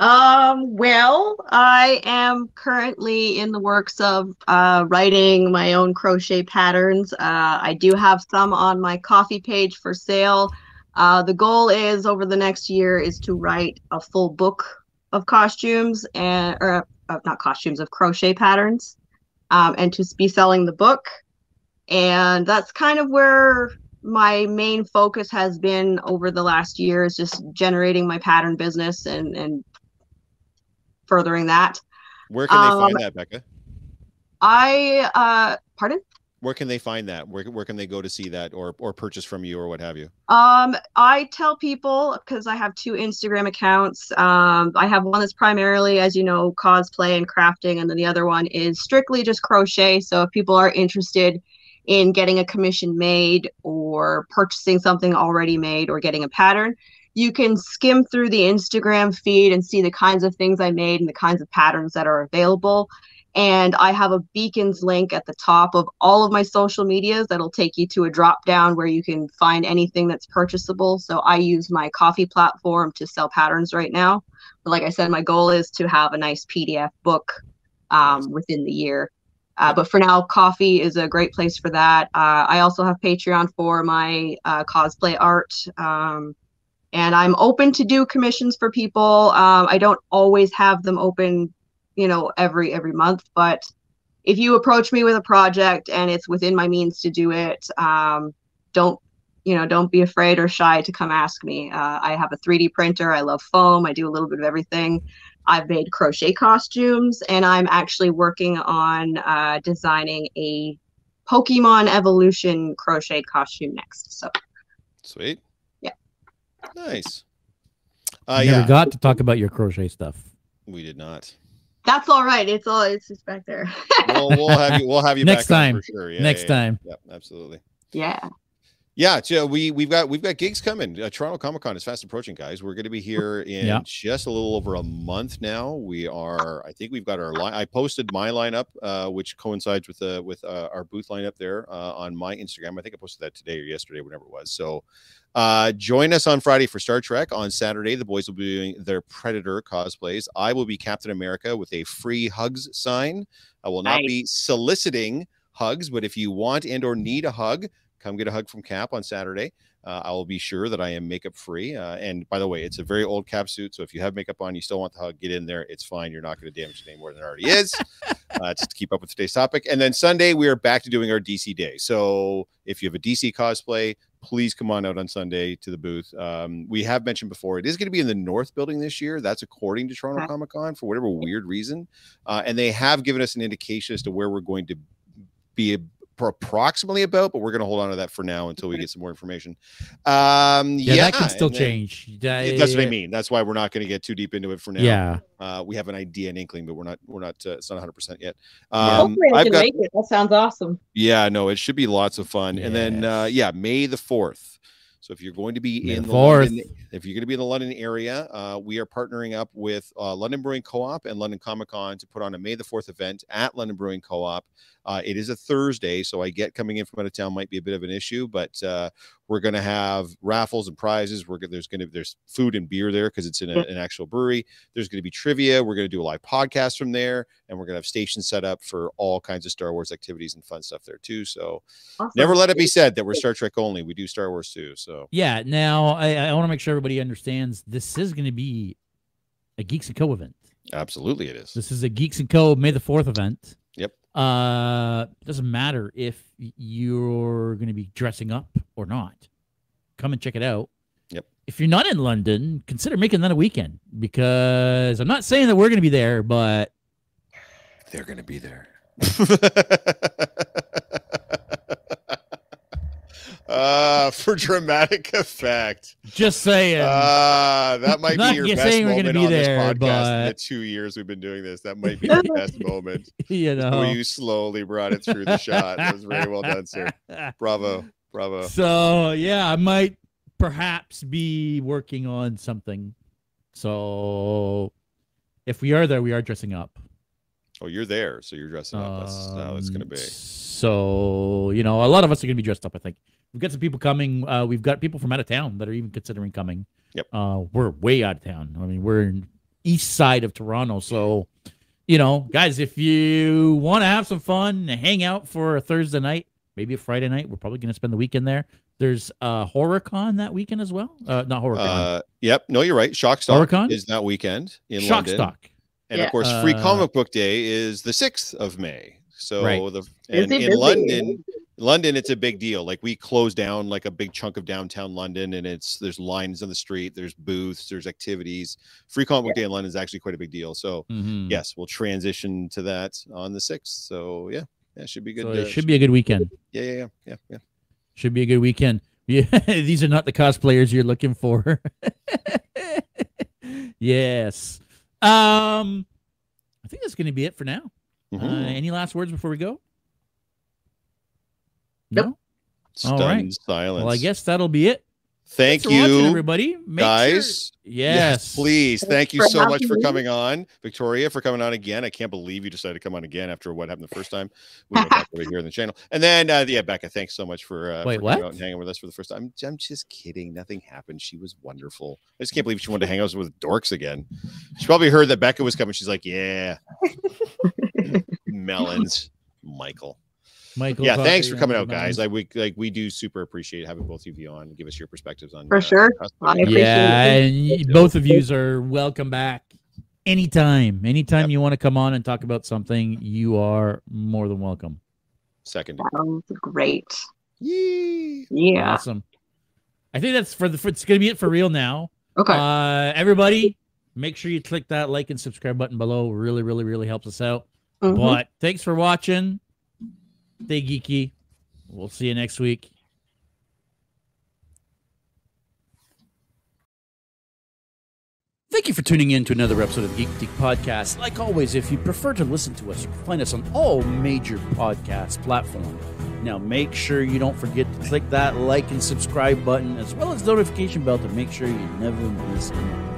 Um, well, I am currently in the works of uh, writing my own crochet patterns. Uh, I do have some on my Ko-fi page for sale. Uh, the goal is over the next year is to write a full book of costumes and or uh, not costumes of crochet patterns, um, and to be selling the book. And that's kind of where my main focus has been over the last year is just generating my pattern business and and furthering that. Where can they Um, find that, Becca? I uh pardon? Where can they find that? Where, where can they go to see that or or purchase from you or what have you? Um I tell people because I have two Instagram accounts. Um I have one that's primarily as you know cosplay and crafting and then the other one is strictly just crochet. So if people are interested in getting a commission made or purchasing something already made or getting a pattern, you can skim through the Instagram feed and see the kinds of things I made and the kinds of patterns that are available. And I have a beacons link at the top of all of my social medias that'll take you to a drop down where you can find anything that's purchasable. So I use my Ko-fi platform to sell patterns right now. But like I said, my goal is to have a nice PDF book um, within the year. Uh, but for now, Ko-fi is a great place for that. Uh, I also have Patreon for my uh, cosplay art. Um, and I'm open to do commissions for people. Um, I don't always have them open, you know, every every month, but if you approach me with a project and it's within my means to do it, um, don't you know, don't be afraid or shy to come ask me. Uh, I have a 3D printer. I love foam. I do a little bit of everything. I've made crochet costumes, and I'm actually working on uh, designing a Pokemon Evolution crochet costume next. So Sweet. Yeah. Nice. I Uh, never yeah, got to talk about your crochet stuff. we did not. that's all right. It's all it's just back there. We'll, we'll have you. We'll have you Next back on time. for sure. Yeah, Next yeah, time. Yeah, Yep, absolutely. yeah. Yeah, so we we've got we've got gigs coming. Uh, Toronto Comic Con is fast approaching, guys. We're going to be here in Yeah. just a little over a month now. We are, I think we've got our line. I posted my lineup, uh, which coincides with the with uh, our booth lineup there uh, on my Instagram. I think I posted that today or yesterday, whatever it was. So, uh, join us on Friday for Star Trek. On Saturday, the boys will be doing their Predator cosplays. I will be Captain America with a free hugs sign. I will not Nice. be soliciting hugs, but if you want and or need a hug, come get a hug from Cap on Saturday. Uh, I will be sure that I am makeup free. Uh, and by the way, it's a very old Cap suit, so if you have makeup on, you still want the hug, get in there. It's fine. You're not going to damage it any more than it already is. uh, just to keep up with today's topic. And then Sunday, we are back to doing our DC day. So if you have a DC cosplay, please come on out on Sunday to the booth. Um, we have mentioned before it is going to be in the North Building this year. That's according to Toronto Okay. Comic Con for whatever weird reason, uh, and they have given us an indication as to where we're going to be approximately about, but we're going to hold on to that for now until we get some more information. Um, Yeah, yeah, that can still then- change. Yeah, That's what I mean. That's why we're not going to get too deep into it for now. Yeah. Uh, we have an idea, an inkling, but we're not. We're not. Uh, it's not 100 percent yet. Yeah. Um, Hopefully, I I've can got. make it. That sounds awesome. Yeah, no, it should be lots of fun. And then, uh, yeah, May the 4th. So if you're going to be May in the the 4th. London, if you're going to be in the London area, uh, we are partnering up with uh, London Brewing Co-op and London Comic Con to put on a May the 4th event at London Brewing Co-op. Uh, it is a Thursday, so I get coming in from out of town might be a bit of an issue, but uh, we're going to have raffles and prizes. We're gonna, there's going to there's food and beer there because it's in a, an actual brewery. There's going to be trivia. We're going to do a live podcast from there, and we're going to have stations set up for all kinds of Star Wars activities and fun stuff there too. So Awesome. never let it be said that we're Star Trek only. We do Star Wars too. So Yeah. Now I, I want to make sure everybody understands this is going to be a Geeks and Co event. absolutely, it is. This is a Geeks and Co May the Fourth event. Yep. Uh, doesn't matter if you're going to be dressing up or not. Come and check it out. Yep. If you're not in London, consider making that a weekend because I'm not saying that we're going to be there, but They're going to be there. uh, for dramatic effect. just saying. Uh, that might be your best moment be on this there, podcast in the two years we've been doing this. That might be your best moment. you know. you slowly brought it through the shot. That was very well done, sir. Bravo. Bravo. So yeah, I might perhaps be working on something. So if we are there, we are dressing up. Oh, you're there, so you're dressing up. That's how it's going to Um, be. So you know, a lot of us are going to be dressed up. I think we've got some people coming. Uh, we've got people from out of town that are even considering coming. Yep. Uh, we're way out of town. I mean, we're in east side of Toronto, so you know, guys, if you want to have some fun, hang out for a Thursday night, maybe a Friday night, we're probably going to spend the weekend there. There's uh HorrorCon that weekend as well. Uh, not HorrorCon. Uh, yep. No, you're right. Shockstock Horrorcon? is that weekend in London. Shockstock. And Yeah. of course, Free Uh, Comic Book Day is the 6th of May. So Right. the and in. London, London, it's a big deal. Like we close down like a big chunk of downtown London, and it's there's lines on the street, there's booths, there's activities. Free Comic Book Day in London is actually quite a big deal. So Mhm. yes, we'll transition to that on the 6th. So yeah, that should be good. So uh, it should be a good weekend. yeah, yeah, yeah, yeah, yeah. Should be a good weekend. Yeah, these are not the cosplayers you're looking for. yes. Um, I think that's going to be it for now. Uh, Mhm. any last words before we go? Nope. No. Stunned all right. silence. Well, I guess that'll be it. Thank Thanks for watching, you, everybody. Make guys. Sure... Yes. please. Thanks Thank you so much having for me. coming on, Victoria, for coming on again. I can't believe you decided to come on again after what happened the first time. We went back over here in the channel, and then uh, yeah, Becca, thanks so much for uh, Wait, for what? out and hanging with us for the first time. I'm, I'm just kidding. Nothing happened. She was wonderful. I just can't believe she wanted to hang out with dorks again. She probably heard that Becca was coming. She's like, yeah, melons, Michael. Michael. yeah, thanks for coming out, everybody. guys. Like we like we do super appreciate having both of you on and give us your perspectives on For uh, sure. cosplay. I appreciate Yeah, it. and y- both of you are welcome back anytime. Anytime Yep. you want to come on and talk about something, you are more than welcome. Second. Sounds great. Yee. Yeah. Awesome. I think that's for the. For, it's gonna be it for real now. Okay. Uh, everybody, make sure you click that like and subscribe button below. Really, really, really helps us out. Mhm. But thanks for watching. Stay geeky. We'll see you next week. Thank you for tuning in to another episode of Geek Geek Podcast. Like always, if you prefer to listen to us, you can find us on all major podcast platforms. Now, make sure you don't forget to click that like and subscribe button, as well as notification bell to make sure you never miss an